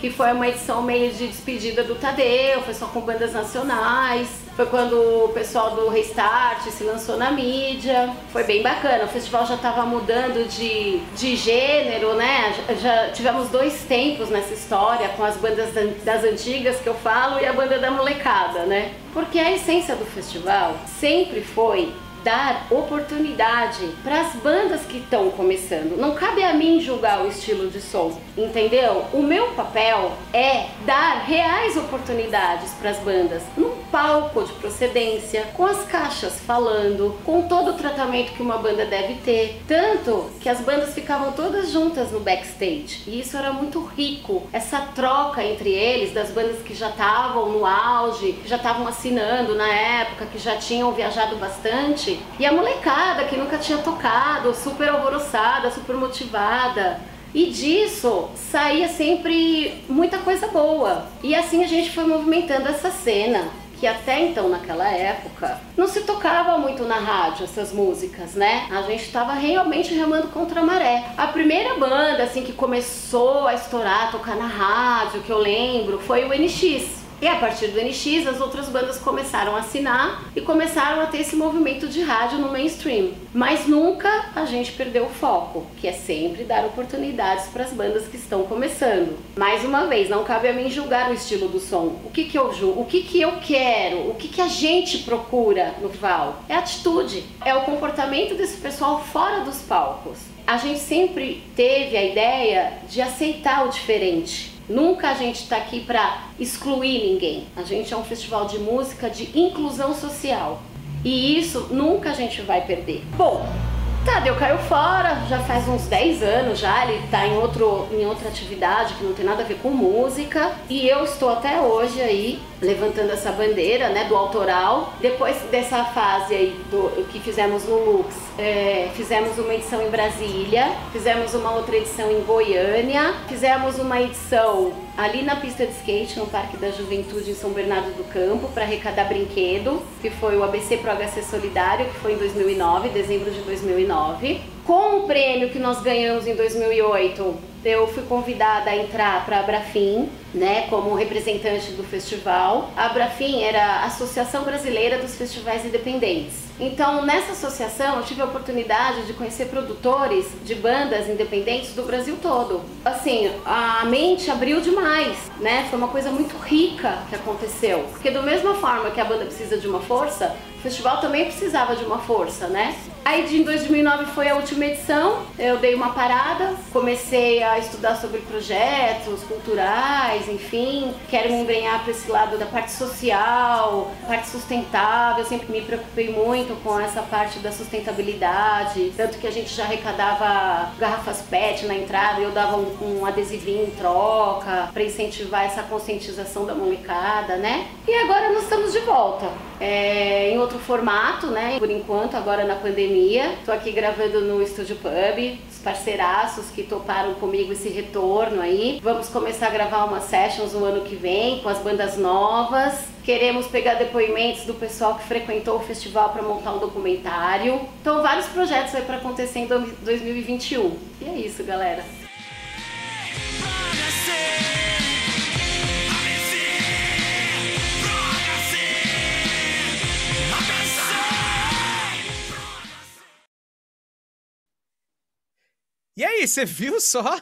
que foi uma edição meio de despedida do Tadeu, foi só com bandas nacionais. Foi quando o pessoal do Restart se lançou na mídia. Foi bem bacana. O festival já estava mudando de, de gênero, né? Já, tivemos dois tempos nessa história, com as bandas das antigas que eu falo e a banda da molecada, né? Porque a essência do festival sempre foi dar oportunidade para as bandas que estão começando. Não cabe a mim julgar o estilo de som, entendeu? O meu papel é dar reais oportunidades para as bandas num palco de procedência, com as caixas falando, com todo o tratamento que uma banda deve ter. Tanto que as bandas ficavam todas juntas no backstage. E isso era muito rico. Essa troca entre eles, das bandas que já estavam no auge, que já estavam assinando na época, que já tinham viajado bastante. E a molecada que nunca tinha tocado, super alvoroçada, super motivada. E disso saía sempre muita coisa boa. E assim a gente foi movimentando essa cena que até então naquela época não se tocava muito na rádio essas músicas, né? A gente estava realmente remando contra a maré. A primeira banda assim que começou a estourar, a tocar na rádio, que eu lembro, foi o NX. E a partir do NX, as outras bandas começaram a assinar e começaram a ter esse movimento de rádio no mainstream. Mas nunca a gente perdeu o foco, que é sempre dar oportunidades para as bandas que estão começando. Mais uma vez, não cabe a mim julgar o estilo do som. O que, que eu julgo? O que, que eu quero? O que, que a gente procura no Val? É atitude, é o comportamento desse pessoal fora dos palcos. A gente sempre teve a ideia de aceitar o diferente. Nunca a gente está aqui para excluir ninguém. A gente é um festival de música de inclusão social. E isso nunca a gente vai perder. Bom, Tadeu caiu fora, já faz uns 10 anos já, ele está em, outro, em outra atividade que não tem nada a ver com música. E eu estou até hoje aí levantando essa bandeira né, do autoral. Depois dessa fase aí do, que fizemos no Lux, é, fizemos uma edição em Brasília, fizemos uma outra edição em Goiânia, fizemos uma edição ali na pista de skate, no Parque da Juventude em São Bernardo do Campo, para arrecadar brinquedo, que foi o ABC Pro HC Solidário, que foi em 2009, dezembro de 2009. Com o prêmio que nós ganhamos em 2008, eu fui convidada a entrar para a Abrafim, né, como representante do festival. A Abrafim era a Associação Brasileira dos Festivais Independentes. Então, nessa associação, eu tive a oportunidade de conhecer produtores de bandas independentes do Brasil todo. Assim, a mente abriu demais, né? Foi uma coisa muito rica que aconteceu. Porque, da mesma forma que a banda precisa de uma força, o festival também precisava de uma força, né? Aí, de 2009 foi a última edição, eu dei uma parada, comecei a estudar sobre projetos culturais, enfim, quero me embrenhar para esse lado da parte social, parte sustentável, eu sempre me preocupei muito com essa parte da sustentabilidade, tanto que a gente já arrecadava garrafas PET na entrada, eu dava um, um adesivinho em troca para incentivar essa conscientização da molecada, né? E agora nós estamos de volta. É, em outro formato, né? Por enquanto, agora na pandemia. Tô aqui gravando no Estúdio Pub, os parceiraços que toparam comigo esse retorno aí. Vamos começar a gravar umas sessions no ano que vem com as bandas novas. Queremos pegar depoimentos do pessoal que frequentou o festival para montar um documentário. Então, vários projetos aí para acontecer em 2021. E é isso, galera. E aí, você viu só?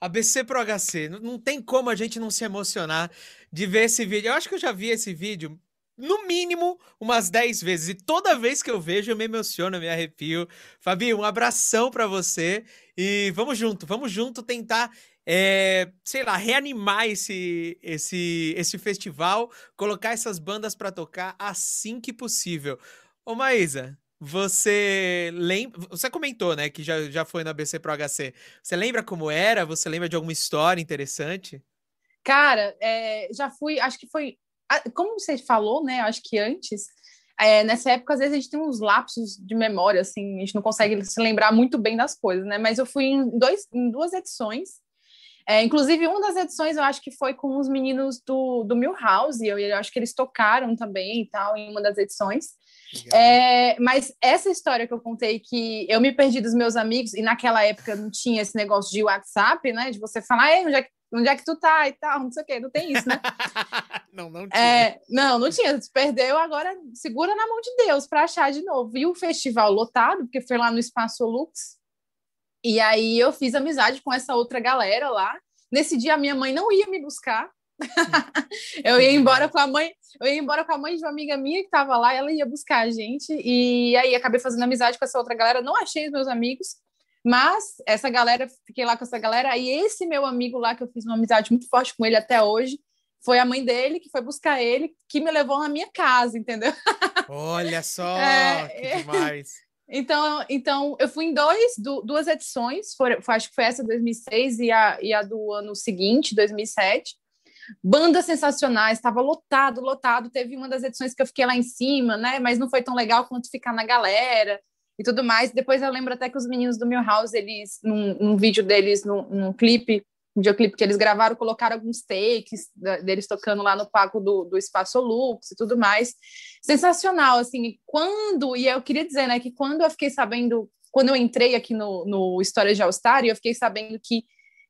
ABC Pro HC. Não, tem como a gente não se emocionar de ver esse vídeo. Eu acho que eu já vi esse vídeo no mínimo umas 10 vezes. E toda vez que eu vejo, eu me emociono, eu me arrepio. Fabi, um abração para você. E vamos junto, vamos junto tentar, é, sei lá, reanimar esse, esse, esse festival, colocar essas bandas para tocar assim que possível. Ô Maísa, você lembra. Você comentou, né, que já, já foi na BC Pro HC. Você lembra como era? Você lembra de alguma história interessante? Cara, é, já fui, acho que foi. Como você falou, né? Acho que antes. É, nessa época, às vezes, a gente tem uns lapsos de memória, assim, a gente não consegue se lembrar muito bem das coisas, né? Mas eu fui em, dois, em duas edições. É, inclusive, uma das edições eu acho que foi com os meninos do, do Milhouse, eu, eu acho que eles tocaram também e tal, em uma das edições. É, mas essa história que eu contei que eu me perdi dos meus amigos, e naquela época não tinha esse negócio de WhatsApp, né? De você falar, onde, é que, onde é que tu tá e tal, não sei o quê, não tem isso, né? não, não tinha. É, não, não tinha. Se perdeu, agora segura na mão de Deus para achar de novo. E o festival lotado, porque foi lá no Espaço Lux. E aí eu fiz amizade com essa outra galera lá. Nesse dia a minha mãe não ia me buscar, eu ia embora com a mãe, eu ia embora com a mãe de uma amiga minha que estava lá, ela ia buscar a gente, e aí acabei fazendo amizade com essa outra galera. Não achei os meus amigos, mas essa galera, fiquei lá com essa galera, e esse meu amigo lá, que eu fiz uma amizade muito forte com ele até hoje, foi a mãe dele que foi buscar ele, que me levou na minha casa, entendeu? Olha só, é, que demais. Então, então, eu fui em dois, duas edições, foi, foi, acho que foi essa 2006 e a, e a do ano seguinte, 2007 bandas sensacionais, estava lotado, lotado. Teve uma das edições que eu fiquei lá em cima, né? Mas não foi tão legal quanto ficar na galera e tudo mais. Depois eu lembro até que os meninos do Milhouse, eles, num, num vídeo deles, num, num clipe, um videoclipe que eles gravaram, colocaram alguns takes deles tocando lá no palco do, do Espaço Lux e tudo mais. Sensacional, assim, quando, e eu queria dizer, né, que quando eu fiquei sabendo, quando eu entrei aqui no, no História de All Star, eu fiquei sabendo que,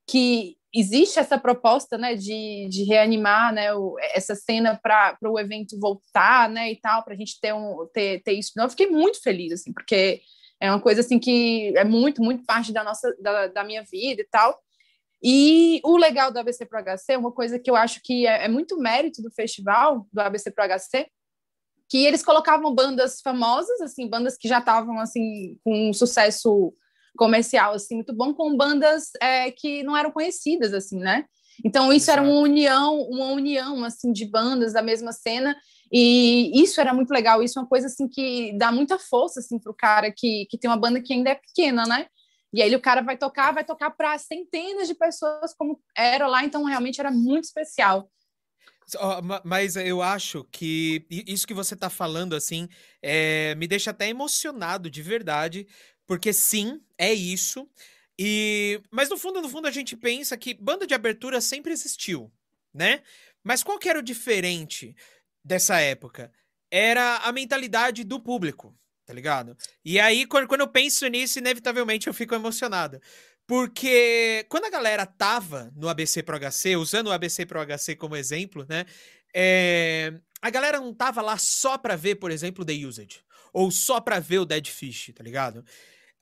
que existe essa proposta, né, de, de reanimar, né, o, essa cena para o evento voltar, né, e tal, para a gente ter, um, ter, ter isso. Eu fiquei muito feliz, assim, porque é uma coisa, assim, que é muito, muito parte da nossa, da, da minha vida e tal. E o legal do ABC Pro HC, uma coisa que eu acho que é, é muito mérito do festival, do ABC Pro HC, que eles colocavam bandas famosas, assim, bandas que já estavam, assim, com um sucesso comercial assim muito bom com bandas é, que não eram conhecidas assim, né? Então isso era uma união, uma união assim de bandas da mesma cena e isso era muito legal. Isso é uma coisa assim que dá muita força assim para o cara que, que tem uma banda que ainda é pequena, né? E aí o cara vai tocar, vai tocar para centenas de pessoas como era lá, então realmente era muito especial. Mas eu acho que isso que você está falando, assim, é, me deixa até emocionado de verdade, porque sim, é isso. E mas no fundo, no fundo a gente pensa que banda de abertura sempre existiu, né? Mas qual que era o diferente dessa época? Era a mentalidade do público. tá ligado? E aí, quando, eu penso nisso, inevitavelmente eu fico emocionado. Porque quando a galera tava no ABC Pro HC, usando o ABC Pro HC como exemplo, né? É, a galera não tava lá só pra ver, por exemplo, The Usage. Ou só pra ver o Dead Fish, tá ligado?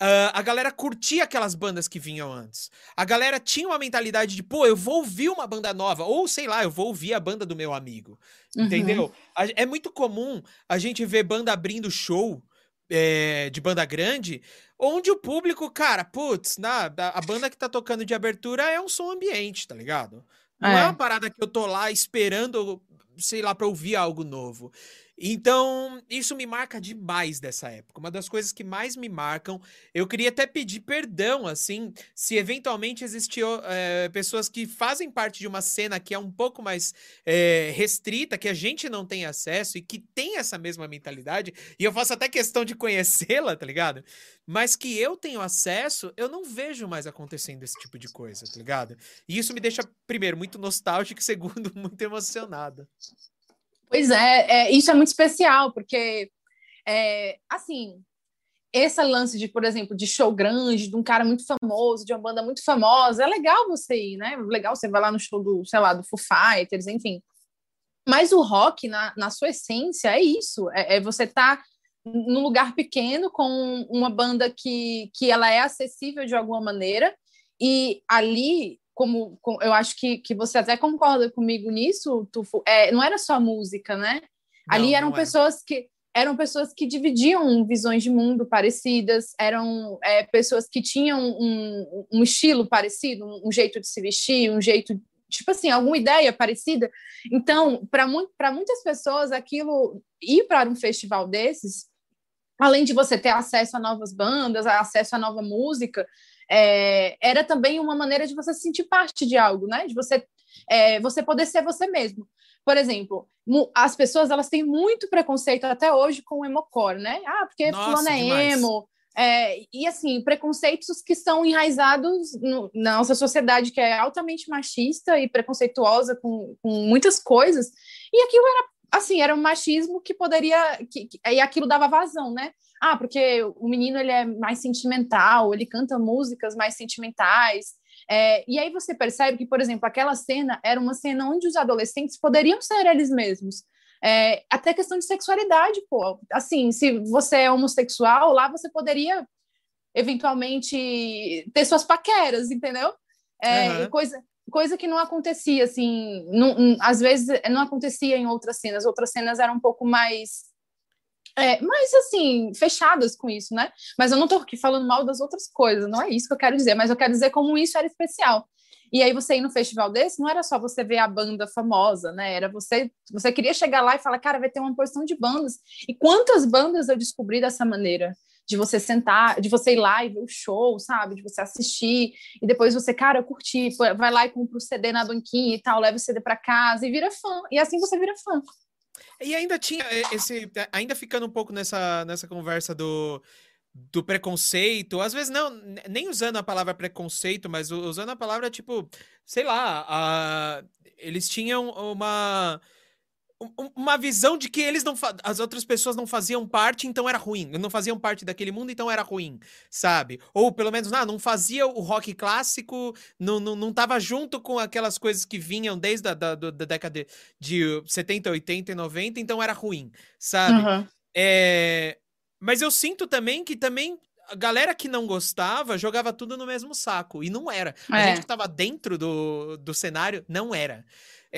Uh, a galera curtia aquelas bandas que vinham antes. A galera tinha uma mentalidade de, pô, eu vou ouvir uma banda nova. Ou, sei lá, eu vou ouvir a banda do meu amigo. Uhum. Entendeu? É muito comum a gente ver banda abrindo show é, de banda grande, onde o público, cara, putz, na, a banda que tá tocando de abertura é um som ambiente, tá ligado? Não é, é uma parada que eu tô lá esperando, sei lá, pra ouvir algo novo. Então, isso me marca demais dessa época. Uma das coisas que mais me marcam, eu queria até pedir perdão, assim, se eventualmente existiam é, pessoas que fazem parte de uma cena que é um pouco mais é, restrita, que a gente não tem acesso e que tem essa mesma mentalidade, e eu faço até questão de conhecê-la, tá ligado? Mas que eu tenho acesso, eu não vejo mais acontecendo esse tipo de coisa, tá ligado? E isso me deixa, primeiro, muito nostálgico e, segundo, muito emocionado. Pois é, é, isso é muito especial, porque, é, assim, esse lance de, por exemplo, de show grande, de um cara muito famoso, de uma banda muito famosa, é legal você ir, né? Legal você vai lá no show do, sei lá, do Foo Fighters, enfim. Mas o rock, na, na sua essência, é isso. É, é você tá num lugar pequeno com uma banda que, que ela é acessível de alguma maneira e ali como, como, eu acho que, que você até concorda comigo nisso, Tufo, é, não era só música, né? Não, Ali eram pessoas que eram pessoas que dividiam visões de mundo parecidas, eram é, pessoas que tinham um, um estilo parecido, um, um, jeito de se vestir, um jeito, tipo assim, alguma ideia parecida. Então, para mu muitas pessoas, aquilo ir para um festival desses, além de você ter acesso a novas bandas, acesso a nova música, é, era também uma maneira de você se sentir parte de algo, né? De você, é, você poder ser você mesmo. Por exemplo, as pessoas elas têm muito preconceito até hoje com o emocore, né? Ah, porque Nossa, fulano é demais. emo. É, e assim, preconceitos que são enraizados no, na nossa sociedade, que é altamente machista e preconceituosa com, com muitas coisas. E aquilo era assim, era um machismo que poderia. Que, que, e aquilo dava vazão, né? Ah, porque o menino ele é mais sentimental, ele canta músicas mais sentimentais. É, e aí você percebe que, por exemplo, aquela cena era uma cena onde os adolescentes poderiam ser eles mesmos. É, até questão de sexualidade, pô. Assim, se você é homossexual, lá você poderia eventualmente ter suas paqueras, entendeu? É, uhum. coisa, coisa que não acontecia, assim, não, às vezes não acontecia em outras cenas. Outras cenas eram um pouco mais é, mas assim, fechadas com isso, né? Mas eu não estou aqui falando mal das outras coisas, não é isso que eu quero dizer, mas eu quero dizer como isso era especial. E aí você ir no festival desse, não era só você ver a banda famosa, né? Era você, você queria chegar lá e falar, cara, vai ter uma porção de bandas. E quantas bandas eu descobri dessa maneira? De você sentar, de você ir lá e ver o show, sabe? De você assistir, e depois você, cara, eu curti, vai lá e compra o CD na banquinha e tal, leva o CD para casa e vira fã. E assim você vira fã. E ainda tinha esse. Ainda ficando um pouco nessa, nessa conversa do, do preconceito, às vezes não, nem usando a palavra preconceito, mas usando a palavra tipo, sei lá, a, eles tinham uma uma visão de que eles não as outras pessoas não faziam parte, então era ruim. Não faziam parte daquele mundo, então era ruim, sabe? Ou pelo menos, não, não fazia o rock clássico, não, não, não tava junto com aquelas coisas que vinham desde a da, da década de 70, 80 e 90, então era ruim, sabe? Uhum. É... Mas eu sinto também que também a galera que não gostava jogava tudo no mesmo saco. E não era. A é. gente que tava dentro do, do cenário não era.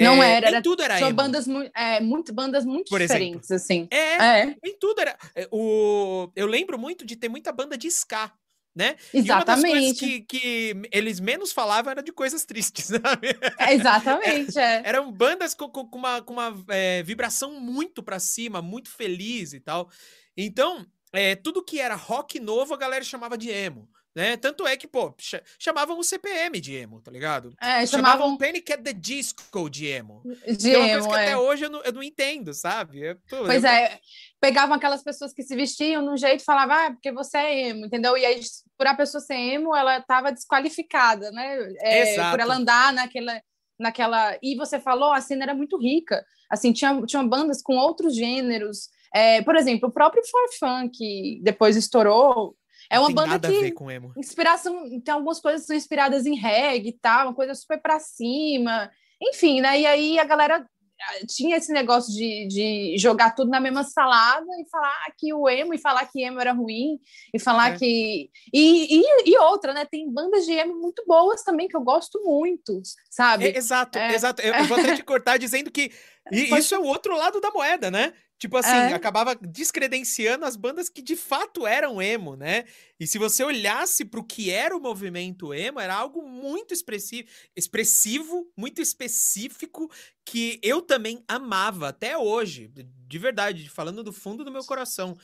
Não é, era, era tudo era emo. bandas é, muito bandas muito Por diferentes exemplo. assim. É, é, em tudo era. É, o eu lembro muito de ter muita banda de ska, né? Exatamente. E uma das coisas que, que eles menos falavam era de coisas tristes, sabe? É, exatamente, é. Eram bandas com, com uma, com uma é, vibração muito para cima, muito feliz e tal. Então, é, tudo que era rock novo, a galera chamava de emo. Né? Tanto é que, pô, chamavam o CPM de emo, tá ligado? É, chamavam, chamavam Panic at the Disco de emo. De é uma emo, coisa que é. até hoje eu não, eu não entendo, sabe? Pô, pois eu... é, pegavam aquelas pessoas que se vestiam num jeito e falavam, ah, porque você é emo, entendeu? E aí, por a pessoa ser emo, ela estava desqualificada, né? É, Exato. Por ela andar naquela, naquela... E você falou, a cena era muito rica. Assim, tinha, tinha bandas com outros gêneros, É, por exemplo, o próprio For Fun, que depois estourou, é uma tem banda nada que a ver com emo. inspiração, tem algumas coisas que são inspiradas em reggae e tal, uma coisa super pra cima, enfim, né? E aí a galera ah, tinha esse negócio de, de jogar tudo na mesma salada e falar que o emo, e falar que emo era ruim, e falar É. que. E, e, e outra, né? Tem bandas de emo muito boas também, que eu gosto muito, sabe? É, exato, É. exato. Eu, eu vou até te cortar dizendo que Pode- isso é o outro lado da moeda, né? Tipo assim, É. acabava descredenciando as bandas que de fato eram emo, né? E se você olhasse para o que era o movimento emo, era algo muito expressivo, expressivo, muito específico, que eu também amava até hoje, de verdade, falando do fundo do meu coração.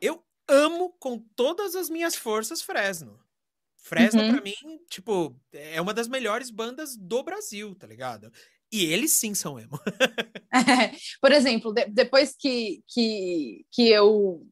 Eu amo com todas as minhas forças Fresno. Fresno, Uhum. pra mim, tipo, é uma das melhores bandas do Brasil, tá ligado? E eles sim são emo. Por exemplo, de- depois que, que, que eu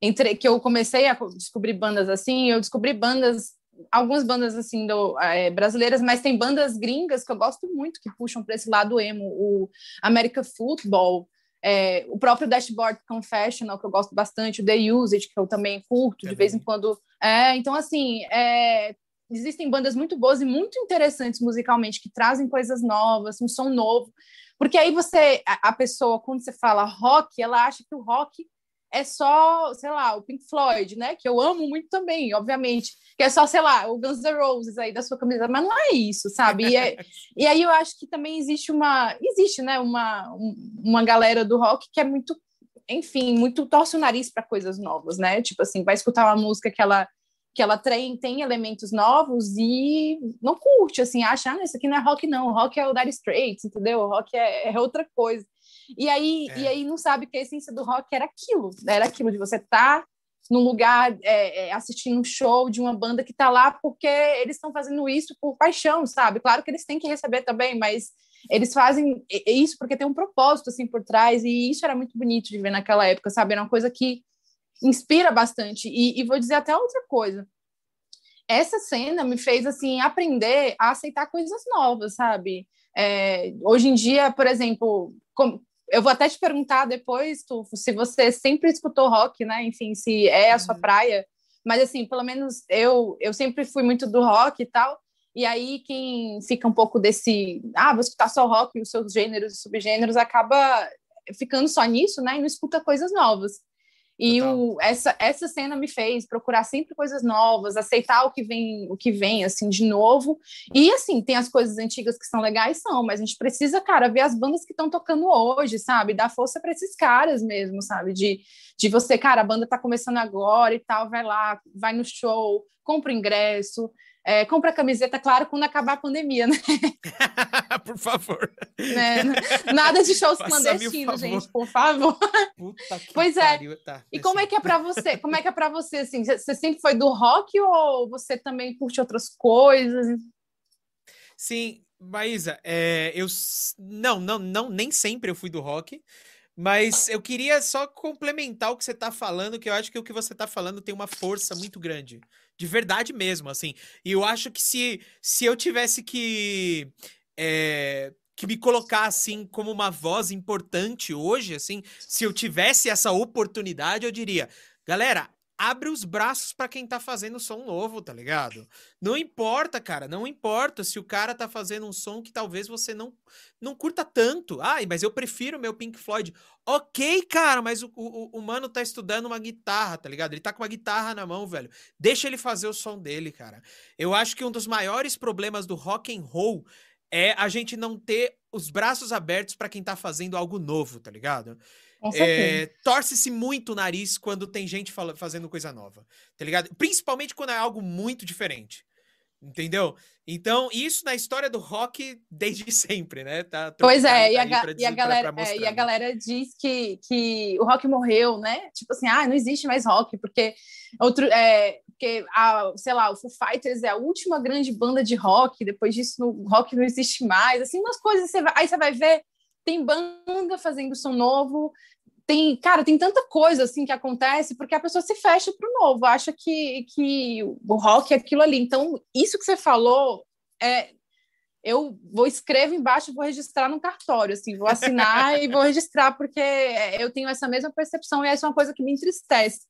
entrei, que eu comecei a co- descobrir bandas assim, eu descobri bandas, algumas bandas assim do, eh, brasileiras, mas tem bandas gringas que eu gosto muito que puxam para esse lado emo, o America Football, eh, o próprio Dashboard Confessional, que eu gosto bastante, o The Usage, que eu também curto de vez em quando. É, então, assim, é, existem bandas muito boas e muito interessantes musicalmente, que trazem coisas novas, um som novo. Porque aí você, a, pessoa, quando você fala rock, ela acha que o rock é só, sei lá, o Pink Floyd, né? Que eu amo muito também, obviamente. Que é só, sei lá, o Guns N' Roses aí da sua camisa, mas não é isso, sabe? E, é- e aí eu acho que também existe uma, existe, né, uma, um- uma galera do rock que é muito, enfim, muito torce o nariz para coisas novas, né? Tipo assim, vai escutar uma música que ela que ela tem, tem elementos novos e não curte, assim, acha, ah, isso aqui não é rock não, rock é o Dire Straits, entendeu? O rock é, é outra coisa. E aí, É. e aí não sabe que a essência do rock era aquilo, né? era aquilo de você estar num lugar é, é, assistindo um show de uma banda que está lá porque eles estão fazendo isso por paixão, sabe? Claro que eles têm que receber também, mas eles fazem isso porque tem um propósito assim por trás e isso era muito bonito de ver naquela época, sabe? Era uma coisa que inspira bastante. E, e vou dizer até outra coisa. Essa cena me fez assim aprender a aceitar coisas novas, sabe? É, hoje em dia, por exemplo, como, eu vou até te perguntar depois, tu, se você sempre escutou rock, né? Enfim, se é a sua Uhum. praia. Mas assim, pelo menos eu, eu sempre fui muito do rock e tal. E aí quem fica um pouco desse, ah, vou escutar só rock e os seus gêneros e subgêneros acaba ficando só nisso, né? E não escuta coisas novas. E o, essa, essa cena me fez procurar sempre coisas novas, aceitar o que vem, o que vem assim de novo. E assim, tem as coisas antigas que são legais, são, mas a gente precisa, cara, ver as bandas que estão tocando hoje, sabe? Dar força para esses caras mesmo, sabe? De, de você, cara, a banda tá começando agora e tal, vai lá, vai no show, compra o ingresso, é, compra camiseta, claro, quando acabar a pandemia, né? Por favor. Né? Nada de shows clandestinos, gente, por favor. Puta que Pois é. pariu. Tá, E como é que é para você? Como é que é para você assim? Você sempre foi do rock ou você também curte outras coisas? Sim, Maísa, é, eu não, não, não, nem sempre eu fui do rock, mas eu queria só complementar o que você tá falando, que eu acho que o que você tá falando tem uma força muito grande, de verdade mesmo, assim. E eu acho que se, se eu tivesse que é, que me colocar assim como uma voz importante hoje, assim, se eu tivesse essa oportunidade, eu diria, galera, abre os braços pra quem tá fazendo som novo, tá ligado? Não importa, cara, não importa se o cara tá fazendo um som que talvez você não não curta tanto. Ai, mas eu prefiro meu Pink Floyd. Ok, cara, mas o, o, o mano tá estudando uma guitarra, tá ligado? Ele tá com uma guitarra na mão, velho. Deixa ele fazer o som dele, cara. Eu acho que um dos maiores problemas do rock and roll é a gente não ter os braços abertos pra quem tá fazendo algo novo, tá ligado? É, Torce-se muito o nariz quando tem gente fala- fazendo coisa nova, tá ligado? Principalmente quando é algo muito diferente. Entendeu? Então, isso na história do rock desde sempre, né? Tá, Pois é, e a, e pra- galera, pra é, e a né? galera diz que, que o rock morreu, né? Tipo assim, ah, não existe mais rock, porque outro, é, porque a, sei lá, o Foo Fighters é a última grande banda de rock, depois disso o rock não existe mais, assim, umas coisas, você vai- aí você vai ver, tem banda fazendo som novo, tem, cara, tem tanta coisa assim que acontece porque a pessoa se fecha pro novo, acha que, que o rock é aquilo ali. Então, isso que você falou é eu vou escrever embaixo e vou registrar no cartório, assim, vou assinar e vou registrar, porque eu tenho essa mesma percepção e essa é uma coisa que me entristece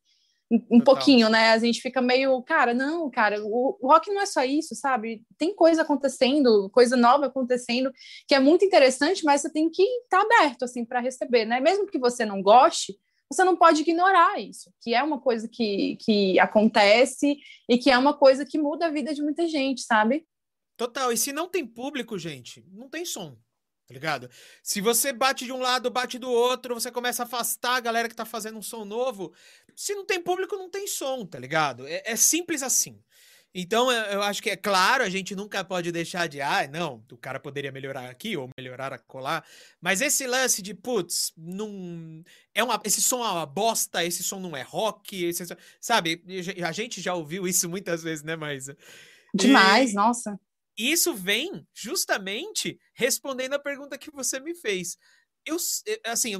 um pouquinho, né? A gente fica meio, cara, não, cara, o, o, rock não é só isso, sabe? Tem coisa acontecendo, coisa nova acontecendo, que é muito interessante, mas você tem que estar tá aberto, assim, para receber, né? Mesmo que você não goste, você não pode ignorar isso, que é uma coisa que, que acontece e que é uma coisa que muda a vida de muita gente, sabe? Total. E se não tem público, gente, não tem som. Tá ligado? Se você bate de um lado, bate do outro, você começa a afastar a galera que tá fazendo um som novo. Se não tem público, não tem som, tá ligado? É, é simples assim. Então, eu acho que é claro, a gente nunca pode deixar de, ah, não, o cara poderia melhorar aqui ou melhorar a colar. Mas esse lance de, putz, não. É uma, esse som é uma bosta, esse som não é rock, esse, sabe? A gente já ouviu isso muitas vezes, né, Maísa? Demais, e... nossa. E isso vem justamente respondendo a pergunta que você me fez. Eu, eh, assim,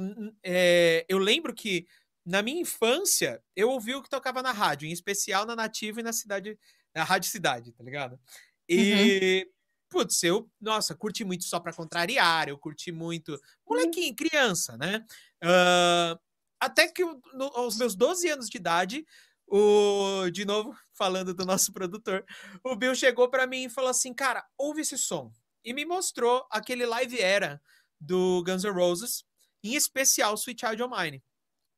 é, eu lembro que na minha infância eu ouvi o que tocava na rádio, em especial na Nativa e na cidade, na Rádio Cidade, tá ligado? E, uhum. putz, eu, nossa, curti muito só pra contrariar, eu curti muito. Molequinho, criança, né? Uh, até que eu, no, aos meus 12 anos de idade, o, de novo, falando do nosso produtor, o Bill chegou para mim e falou assim: Cara, ouve esse som. E me mostrou aquele live era do Guns N' Roses, em especial Sweet Child O' Mine.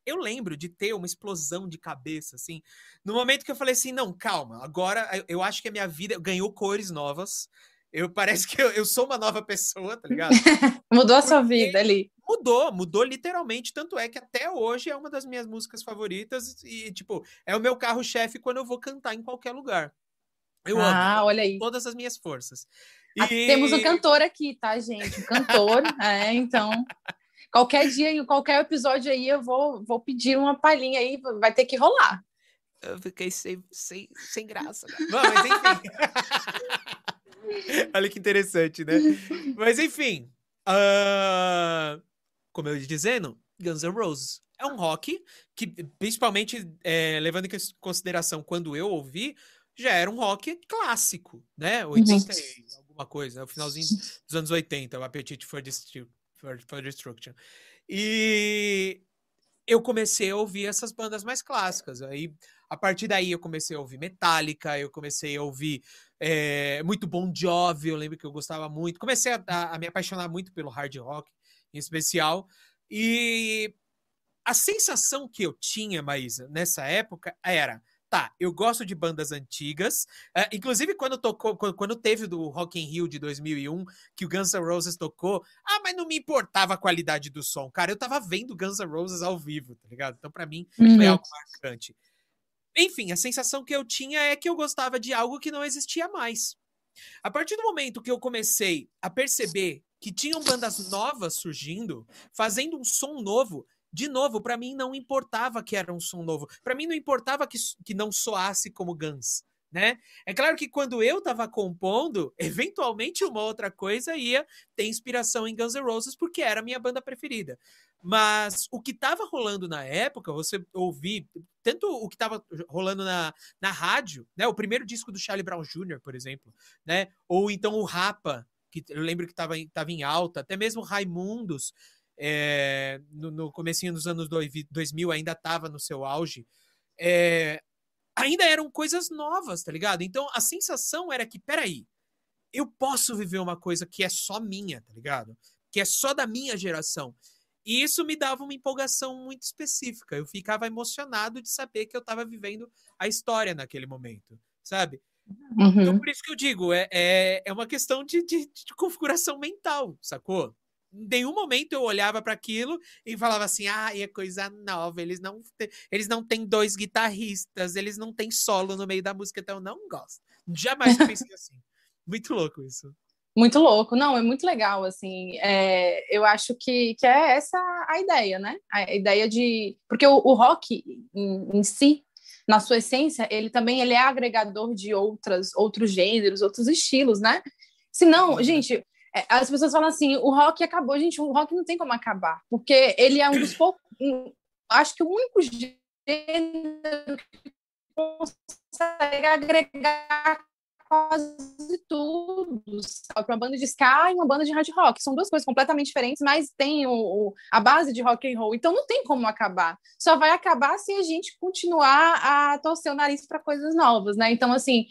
Eu lembro de ter uma explosão de cabeça, assim, no momento que eu falei assim: não, calma, agora eu acho que a minha vida ganhou cores novas. Eu parece que eu, eu sou uma nova pessoa, tá ligado? Mudou a sua vida ali. Mudou, mudou literalmente. Tanto é que até hoje é uma das minhas músicas favoritas. E, tipo, é o meu carro-chefe quando eu vou cantar em qualquer lugar. Eu ah, amo. olha aí. Todas as minhas forças. Ah, e... Temos um cantor aqui, tá, gente? Um cantor, é, então. Qualquer dia, em qualquer episódio aí, eu vou, vou pedir uma palhinha aí, vai ter que rolar. Eu fiquei sem, sem, sem graça. Né? Bom, mas enfim. Olha que interessante, né? Mas enfim. Uh como eu ia dizendo, Guns N' Roses. É um rock que, principalmente é, levando em consideração quando eu ouvi, já era um rock clássico, né? 80 uhum. alguma coisa, né? o finalzinho dos anos 80, o Appetite for, Destru for, for Destruction. E eu comecei a ouvir essas bandas mais clássicas. Aí, a partir daí, eu comecei a ouvir Metallica, eu comecei a ouvir é, muito Bon Jovi, eu lembro que eu gostava muito. Comecei a, a, me apaixonar muito pelo hard rock em especial. E a sensação que eu tinha, Maísa, nessa época era. Tá, eu gosto de bandas antigas. Uh, inclusive, quando tocou, quando teve do Rock in Rio de 2001, que o Guns N' Roses tocou, ah, mas não me importava a qualidade do som. Cara, eu tava vendo Guns N' Roses ao vivo, tá ligado? Então, para mim, uhum. foi algo marcante. Enfim, a sensação que eu tinha é que eu gostava de algo que não existia mais. A partir do momento que eu comecei a perceber que tinham bandas novas surgindo, fazendo um som novo. De novo, para mim não importava que era um som novo. Para mim não importava que, que não soasse como Guns. Né? É claro que quando eu estava compondo, eventualmente uma outra coisa ia ter inspiração em Guns N' Roses, porque era a minha banda preferida. Mas o que estava rolando na época, você ouvir, tanto o que estava rolando na, na rádio, né? O primeiro disco do Charlie Brown Jr., por exemplo, né? Ou então o Rapa, que eu lembro que estava tava em alta, até mesmo Raimundos, é, no, no comecinho dos anos 2000 ainda estava no seu auge, é, ainda eram coisas novas, tá ligado? Então a sensação era que, peraí, eu posso viver uma coisa que é só minha, tá ligado? Que é só da minha geração. E isso me dava uma empolgação muito específica. Eu ficava emocionado de saber que eu estava vivendo a história naquele momento, sabe? Então, uhum. Então, por isso que eu digo, é, é, é uma questão de, de, de configuração mental, sacou? Em nenhum momento eu olhava para aquilo e falava assim: ah, é coisa nova, eles não, eles não têm dois guitarristas, eles não têm solo no meio da música, então eu não gosto. Jamais pensei assim. Muito louco isso. Muito louco, não, é muito legal, assim, é, eu acho que, que é essa a ideia, né? A ideia de. Porque o, o rock em, em si, na sua essência, ele também ele é agregador de outras, outros gêneros, outros estilos, né? Se não, uhum. gente, é, as pessoas falam assim, o rock acabou, gente, o rock não tem como acabar, porque ele é um dos poucos, acho que o único gênero que consegue agregar quase tudo, para uma banda de ska e uma banda de hard rock. São duas coisas completamente diferentes, mas tem o, o, a base de rock and roll. Então não tem como acabar. Só vai acabar se a gente continuar a torcer o nariz para coisas novas, né? Então assim,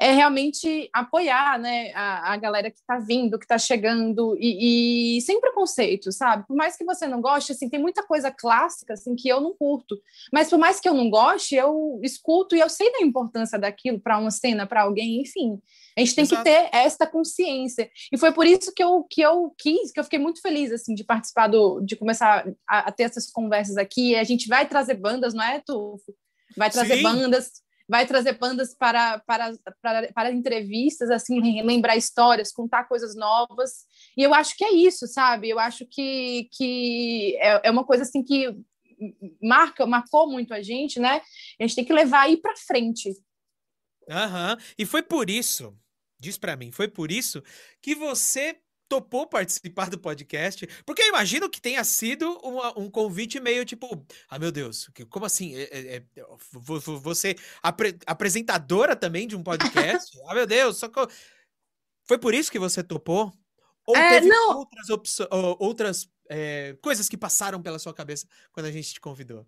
é realmente apoiar né, a, a galera que está vindo, que está chegando, e, e, sem preconceito, sabe? Por mais que você não goste, assim, tem muita coisa clássica assim, que eu não curto, mas por mais que eu não goste, eu escuto e eu sei da importância daquilo para uma cena, para alguém, enfim. A gente tem Exato. que ter esta consciência. E foi por isso que eu, que eu quis, que eu fiquei muito feliz assim, de participar, do, de começar a, a ter essas conversas aqui. A gente vai trazer bandas, não é, Tufo? Vai trazer Sim. bandas vai trazer bandas para, para, para, para entrevistas, assim, lembrar histórias, contar coisas novas. E eu acho que é isso, sabe? Eu acho que, que é, é uma coisa assim que marca, marcou muito a gente, né? A gente tem que levar aí para frente. Aham. Uhum. E foi por isso, diz para mim, foi por isso que você topou participar do podcast, porque eu imagino que tenha sido uma, um convite meio tipo, ah, meu Deus, como assim? É, é, é você apre, apresentadora também de um podcast? ah, meu Deus, só que foi por isso que você topou? Ou é, teve não. outras, opções, outras é, coisas que passaram pela sua cabeça quando a gente te convidou?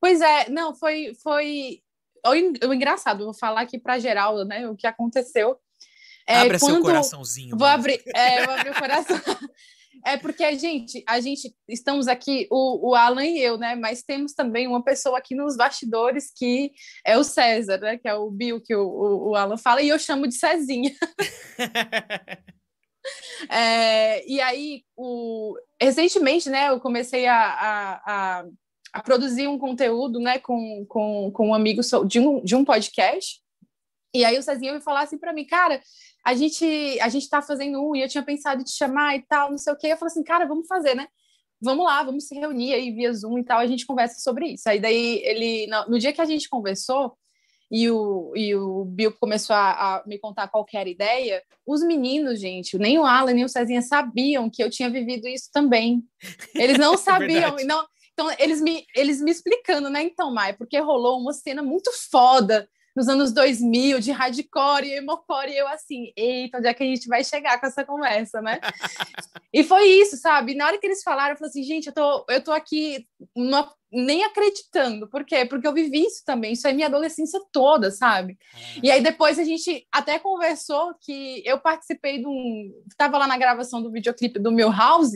Pois é, não, foi, foi o, o engraçado, vou falar aqui para geral, né, o que aconteceu. É, Abra quando... seu coraçãozinho. Vou abrir, é, vou abrir o coração. É porque, gente, a gente estamos aqui, o, o Alan e eu, né? Mas temos também uma pessoa aqui nos bastidores que é o César, né? Que é o Bill que o, o, o Alan fala, e eu chamo de Cezinha. é, e aí, o, recentemente, né? Eu comecei a, a, a, a produzir um conteúdo, né? Com, com, com um amigo de um, de um podcast. E aí o Cezinha me falar assim para mim, cara, a gente a gente tá fazendo um e eu tinha pensado em te chamar e tal, não sei o quê. Eu falei assim, cara, vamos fazer, né? Vamos lá, vamos se reunir aí via Zoom e tal, a gente conversa sobre isso. Aí daí ele, no, dia que a gente conversou, e o, e o Bill começou a, a, me contar qualquer ideia, os meninos, gente, nem o Alan nem o Cezinha sabiam que eu tinha vivido isso também. Eles não é sabiam, é não, então eles me, eles me explicando, né? Então, Mai, porque rolou uma cena muito foda nos anos 2000, de hardcore e emocore, e eu assim, eita, onde é que a gente vai chegar com essa conversa, né? e foi isso, sabe? Na hora que eles falaram, eu falei assim, gente, eu tô, eu tô aqui uma, nem acreditando. Por quê? Porque eu vivi isso também, isso é minha adolescência toda, sabe? É. E aí depois a gente até conversou que eu participei de um... Estava lá na gravação do videoclipe do meu house,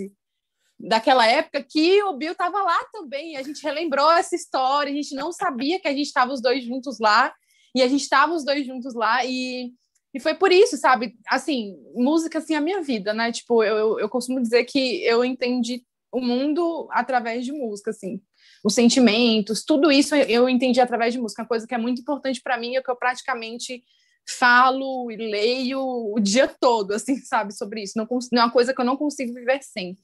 daquela época que o Bill estava lá também. A gente relembrou essa história, a gente não sabia que a gente estava os dois juntos lá. E a gente estava os dois juntos lá e, e foi por isso, sabe? Assim, música, assim, é a minha vida, né? Tipo, eu, eu costumo dizer que eu entendi o mundo através de música, assim. Os sentimentos, tudo isso eu entendi através de música. Uma coisa que é muito importante para mim é que eu praticamente falo e leio o dia todo, assim, sabe, sobre isso. Não, não é uma coisa que eu não consigo viver sem.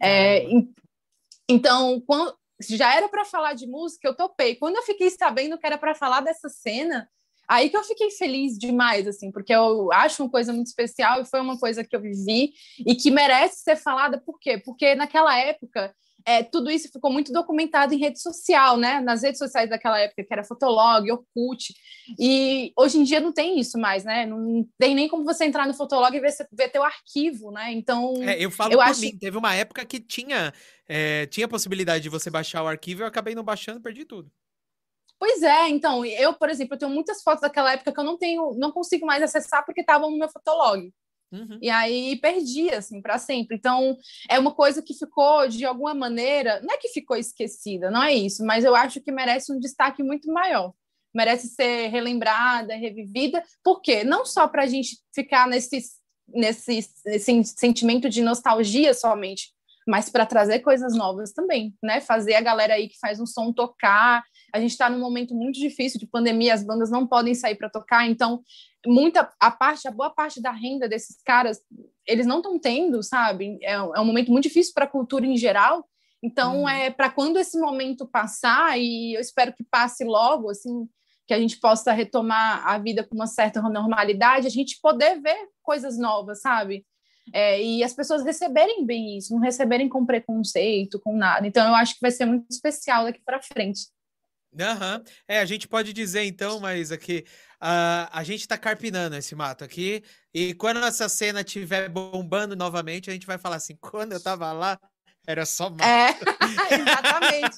É, então, quando, já era para falar de música, eu topei. Quando eu fiquei sabendo que era para falar dessa cena, aí que eu fiquei feliz demais, assim, porque eu acho uma coisa muito especial e foi uma coisa que eu vivi e que merece ser falada. Por quê? Porque naquela época é, tudo isso ficou muito documentado em rede social, né? Nas redes sociais daquela época, que era Fotolog, Orkut. E hoje em dia não tem isso mais, né? Não tem nem como você entrar no Fotolog e ver, ver teu arquivo, né? Então. É, eu falo eu acho... mim, teve uma época que tinha, é, tinha possibilidade de você baixar o arquivo, eu acabei não baixando, perdi tudo. Pois é, então, eu, por exemplo, eu tenho muitas fotos daquela época que eu não tenho, não consigo mais acessar porque estavam no meu Fotolog. Uhum. E aí perdi, assim, para sempre. Então, é uma coisa que ficou, de alguma maneira, não é que ficou esquecida, não é isso, mas eu acho que merece um destaque muito maior. Merece ser relembrada, revivida, porque não só para a gente ficar nesse, nesse, nesse sentimento de nostalgia somente, mas para trazer coisas novas também, né? Fazer a galera aí que faz um som tocar. A gente está num momento muito difícil de pandemia, as bandas não podem sair para tocar, então muita a parte, a boa parte da renda desses caras, eles não estão tendo, sabe? É, é, um momento muito difícil para a cultura em geral. Então, hum. é para quando esse momento passar, e eu espero que passe logo, assim, que a gente possa retomar a vida com uma certa normalidade, a gente poder ver coisas novas, sabe? É, e as pessoas receberem bem isso, não receberem com preconceito, com nada. Então, eu acho que vai ser muito especial daqui para frente. Aham. É, a gente pode dizer então, mas aqui uh, a gente tá carpinando esse mato aqui. E quando essa cena estiver bombando novamente, a gente vai falar assim: quando eu tava lá, era só mato. É, exatamente.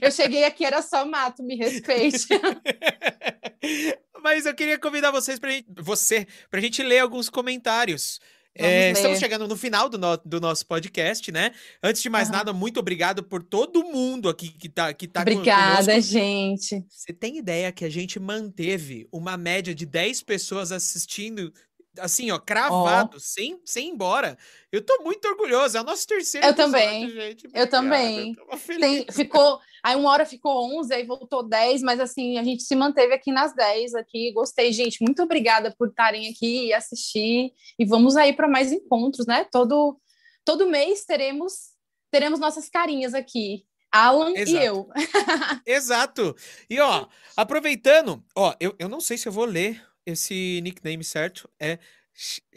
Eu cheguei aqui, era só mato, me respeite. Mas eu queria convidar vocês pra gente, você, pra gente ler alguns comentários. É, estamos chegando no final do, no, do, nosso podcast, né? Antes de mais uhum. nada, muito obrigado por todo mundo aqui que tá, que tá Obrigada, conosco. gente. Você tem ideia que a gente manteve uma média de 10 pessoas assistindo assim, ó, cravado, oh. sem, sem ir embora. Eu tô muito orgulhoso. É o nosso terceiro Eu episódio, também. Gente. Eu também. Tem, ficou, aí uma hora ficou 11, aí voltou 10, mas assim, a gente se manteve aqui nas 10 aqui. Gostei, gente. Muito obrigada por estarem aqui e assistir. E vamos aí para mais encontros, né? Todo todo mês teremos teremos nossas carinhas aqui. Alan Exato. e eu. Exato. E ó, aproveitando, ó, eu, eu não sei se eu vou ler esse nickname certo é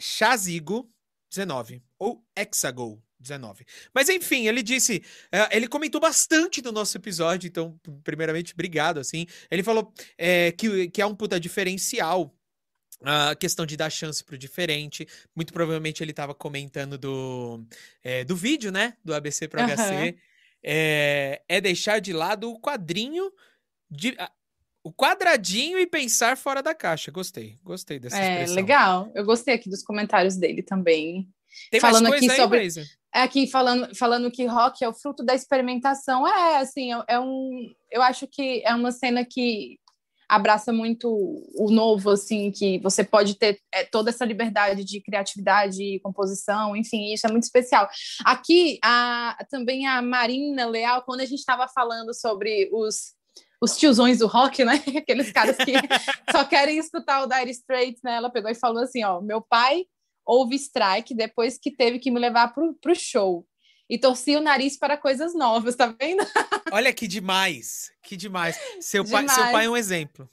Chazigo19 ou Hexago 19. Mas enfim, ele disse, uh, ele comentou bastante do nosso episódio, então, primeiramente, obrigado, assim. Ele falou é, que, que é um puta diferencial a questão de dar chance pro diferente. Muito provavelmente ele estava comentando do, é, do vídeo, né? Do ABC pro uhum. HC. É, é deixar de lado o quadrinho de, o quadradinho e pensar fora da caixa. Gostei, gostei dessa é, expressão. legal. Eu gostei aqui dos comentários dele também. Tem falando aqui aí, sobre Brisa? É aqui falando falando que rock é o fruto da experimentação. É assim, é, é um eu acho que é uma cena que abraça muito o novo, assim, que você pode ter é, toda essa liberdade de criatividade e composição, enfim, isso é muito especial. Aqui, a, também a Marina Leal, quando a gente estava falando sobre os os tiozões do rock, né? Aqueles caras que só querem escutar o Dire Straits, né? Ela pegou e falou assim, ó, meu pai houve strike depois que teve que me levar pro, pro show. E torcia o nariz para coisas novas, tá vendo? Olha que demais, que demais. Seu, demais. Pai, seu pai é um exemplo.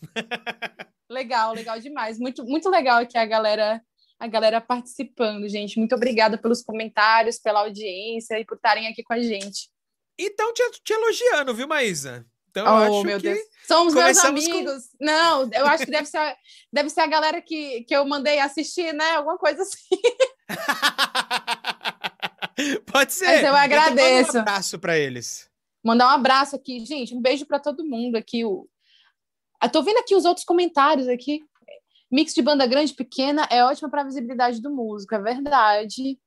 Legal, legal demais. Muito, muito legal aqui a galera a galera participando, gente. Muito obrigada pelos comentários, pela audiência e por estarem aqui com a gente. E estão te, te elogiando, viu, Maísa? Então, oh, meu Deus. Somos meus amigos. Com... Não, eu acho que deve ser, deve ser a galera que, que eu mandei assistir, né? Alguma coisa assim. Pode ser. Mas eu agradeço. um abraço para eles. Mandar um abraço aqui, gente. Um beijo para todo mundo aqui. O... Eu tô vendo aqui os outros comentários aqui. Mix de banda grande pequena é ótima para a visibilidade do músico, é verdade.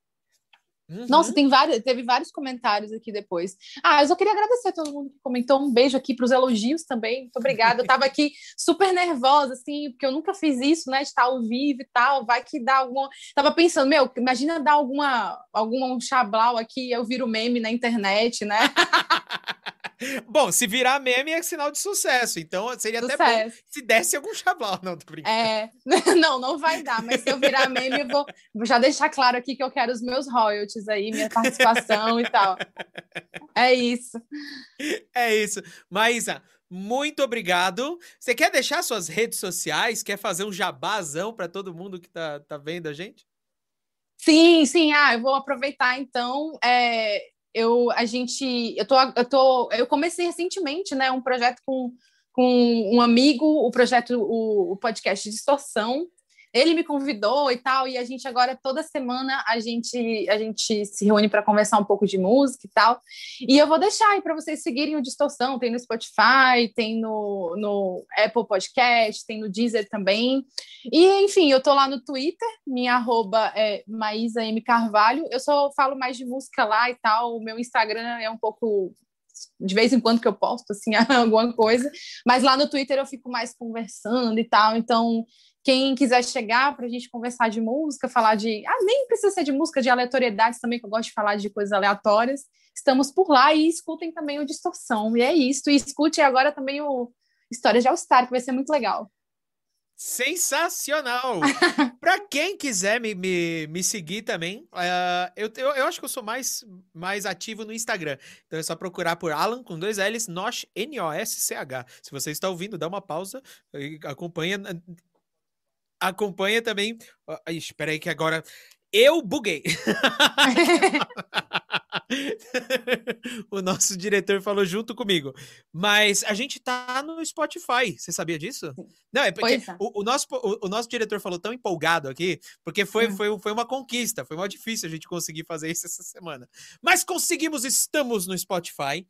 Uhum. Nossa, tem vários, teve vários comentários aqui depois. Ah, eu só queria agradecer a todo mundo que comentou. Um beijo aqui para os elogios também. Muito obrigada. Eu estava aqui super nervosa, assim, porque eu nunca fiz isso, né? De estar ao vivo e tal. Vai que dá alguma. Tava pensando, meu, imagina dar alguma algum chablau aqui, eu viro meme na internet, né? Bom, se virar meme é sinal de sucesso. Então seria sucesso. até bom se desse algum chablau. Não, tô brincando. É, não, não vai dar. Mas se eu virar meme, eu vou, já deixar claro aqui que eu quero os meus royalties aí, minha participação e tal. É isso. É isso. Maísa, muito obrigado. Você quer deixar suas redes sociais? Quer fazer um jabazão para todo mundo que tá, tá vendo a gente? Sim, sim. Ah, eu vou aproveitar então. É, eu a gente eu tô, eu tô eu comecei recentemente né um projeto com, com um amigo o projeto o, o podcast Distorção ele me convidou e tal, e a gente agora, toda semana, a gente, a gente se reúne para conversar um pouco de música e tal. E eu vou deixar aí para vocês seguirem o Distorção, tem no Spotify, tem no, no Apple Podcast, tem no Deezer também. E, enfim, eu tô lá no Twitter, minha arroba é Maísa M. Carvalho. Eu só falo mais de música lá e tal. O meu Instagram é um pouco de vez em quando que eu posto assim alguma coisa, mas lá no Twitter eu fico mais conversando e tal, então quem quiser chegar para a gente conversar de música, falar de. Ah, nem precisa ser de música, de aleatoriedades também, que eu gosto de falar de coisas aleatórias. Estamos por lá e escutem também o Distorção. E é isso. E escute agora também o História de All Star, que vai ser muito legal. Sensacional! para quem quiser me, me, me seguir também, uh, eu, eu, eu, acho que eu sou mais, mais ativo no Instagram. Então é só procurar por Alan com dois L's, Nosh, N-O-S-C-H. Se você está ouvindo, dá uma pausa e acompanha acompanha também. Espera aí que agora eu buguei. o nosso diretor falou junto comigo. Mas a gente tá no Spotify. Você sabia disso? Não, é porque é. o, o nosso, o, o nosso diretor falou tão empolgado aqui, porque foi, Hum. foi, foi uma conquista. Foi muito difícil a gente conseguir fazer isso essa semana. Mas conseguimos, estamos no Spotify.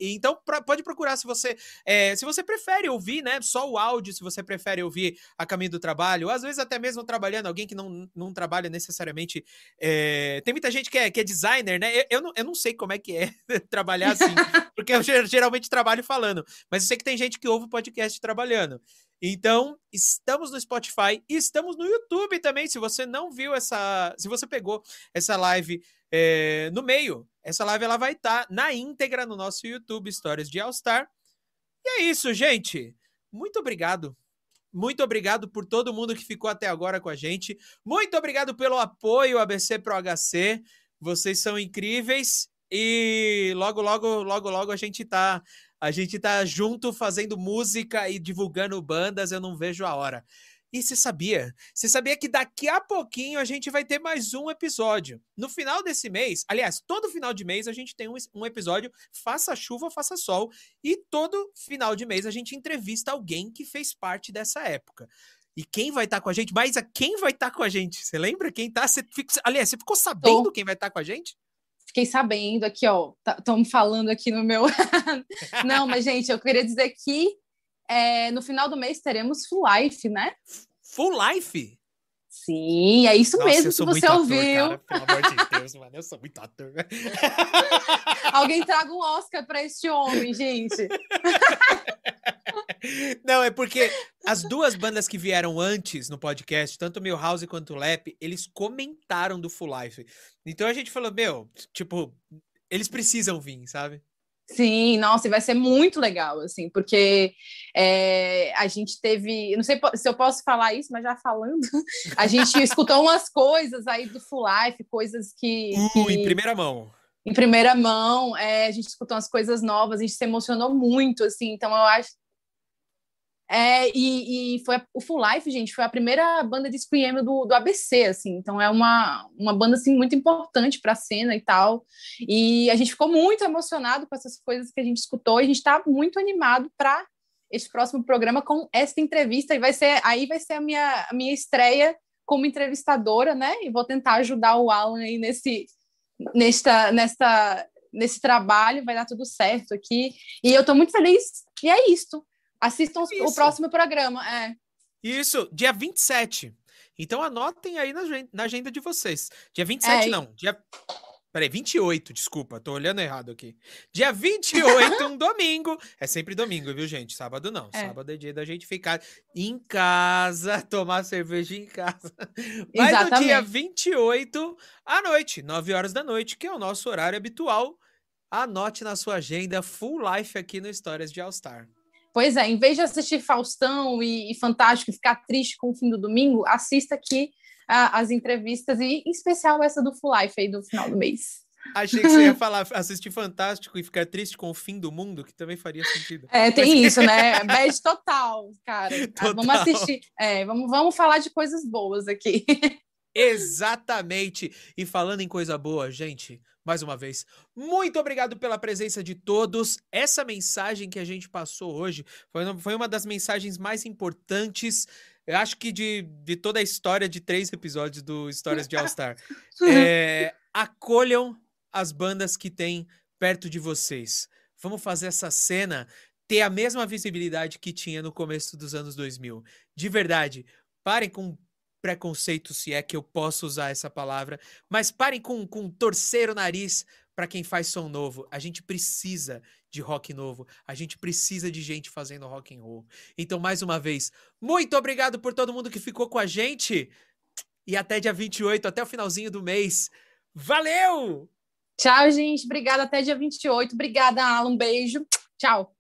E então pra- pode procurar se você é, se você prefere ouvir né só o áudio se você prefere ouvir a caminho do trabalho ou às vezes até mesmo trabalhando alguém que não, não trabalha necessariamente é, tem muita gente que é, que é designer né eu, eu, não, eu não sei como é que é trabalhar assim porque eu ge- geralmente trabalho falando mas eu sei que tem gente que ouve o podcast trabalhando então, estamos no Spotify e estamos no YouTube também. Se você não viu essa. Se você pegou essa live é, no meio, essa live ela vai estar na íntegra no nosso YouTube Histórias de All Star. E é isso, gente. Muito obrigado. Muito obrigado por todo mundo que ficou até agora com a gente. Muito obrigado pelo apoio ABC Pro HC. Vocês são incríveis. E logo, logo, logo, logo a gente tá a gente tá junto fazendo música e divulgando bandas, eu não vejo a hora. E você sabia? Você sabia que daqui a pouquinho a gente vai ter mais um episódio? No final desse mês, aliás, todo final de mês a gente tem um, um episódio, faça chuva, faça sol, e todo final de mês a gente entrevista alguém que fez parte dessa época. E quem vai estar com a gente? Mas a quem vai estar com a gente? Você lembra quem tá? Você fica- aliás, você ficou sabendo quem vai estar com a gente? Fiquei sabendo aqui, ó. Estão me falando aqui no meu. Não, mas, gente, eu queria dizer que é, no final do mês teremos Full Life, né? Full Life? Sim, é isso Nossa, mesmo que você ator, ouviu. cara, pelo amor de Deus, mano, eu sou muito ator. Alguém traga um Oscar para este homem, gente. Não, é porque as duas bandas que vieram antes no podcast, tanto o Milhouse quanto o Lep, eles comentaram do Full Life. Então a gente falou, meu, tipo, eles precisam vir, sabe? Sim, nossa, e vai ser muito legal, assim, porque é, a gente teve, não sei se eu posso falar isso, mas já falando, a gente escutou umas coisas aí do Full Life, coisas que, Uh, que- em primeira mão. em primeira mão, é, a gente escutou umas coisas novas, a gente se emocionou muito, assim, então eu acho. É, e, e foi o Full Life, gente, foi a primeira banda de Scream do, do ABC, assim, então é uma, uma banda assim, muito importante para a cena e tal. E a gente ficou muito emocionado com essas coisas que a gente escutou, e a gente está muito animado para este próximo programa com esta entrevista, e vai ser aí vai ser a minha, a minha estreia como entrevistadora, né? E vou tentar ajudar o Alan aí nesse, nesta, nesta, nesse trabalho, vai dar tudo certo aqui. E eu estou muito feliz. E é isto. Assistam os- o Isso. próximo programa. É. Isso, dia 27. Então anotem aí na, agen- na agenda de vocês. Dia 27 É, não, dia... Peraí, 28, desculpa, tô olhando errado aqui. Dia 28, um domingo. É sempre domingo, viu, gente? Sábado não. É. Sábado é dia da gente ficar em casa, tomar cerveja em casa. Mas no dia Exatamente. 28, à noite, 9 horas da noite, que é o nosso horário habitual. Anote na sua agenda Full Life aqui no Histórias de All Star. Pois é, em vez de assistir Faustão e, e Fantástico e ficar triste com o fim do domingo, assista aqui ah, as entrevistas e, em especial, essa do Full Life aí do final do mês. Achei que você ia falar assistir Fantástico e ficar triste com o fim do mundo, que também faria sentido. É, tem isso, né? Bad total, cara. Ah, vamos Total. assistir. É, vamos, vamos falar de coisas boas aqui. Exatamente. E falando em coisa boa, gente, mais uma vez, muito obrigado pela presença de todos. Essa mensagem que a gente passou hoje foi, uma- das mensagens mais importantes, eu acho que de, de toda a história de três episódios do Histórias de All Star. É, acolham as bandas que tem perto de vocês. Vamos fazer essa cena ter a mesma visibilidade que tinha no começo dos anos 2000. De verdade, parem com preconceito, se é que eu posso usar essa palavra, mas parem com, com torcer o nariz para quem faz som novo. A gente precisa de rock novo. A gente precisa de gente fazendo rock and roll. Então, mais uma vez, muito obrigado por todo mundo que ficou com a gente. E até dia 28, até o finalzinho do mês. Valeu! Tchau, gente. Obrigada. Até dia 28. Obrigada, Alan. Um beijo. Tchau.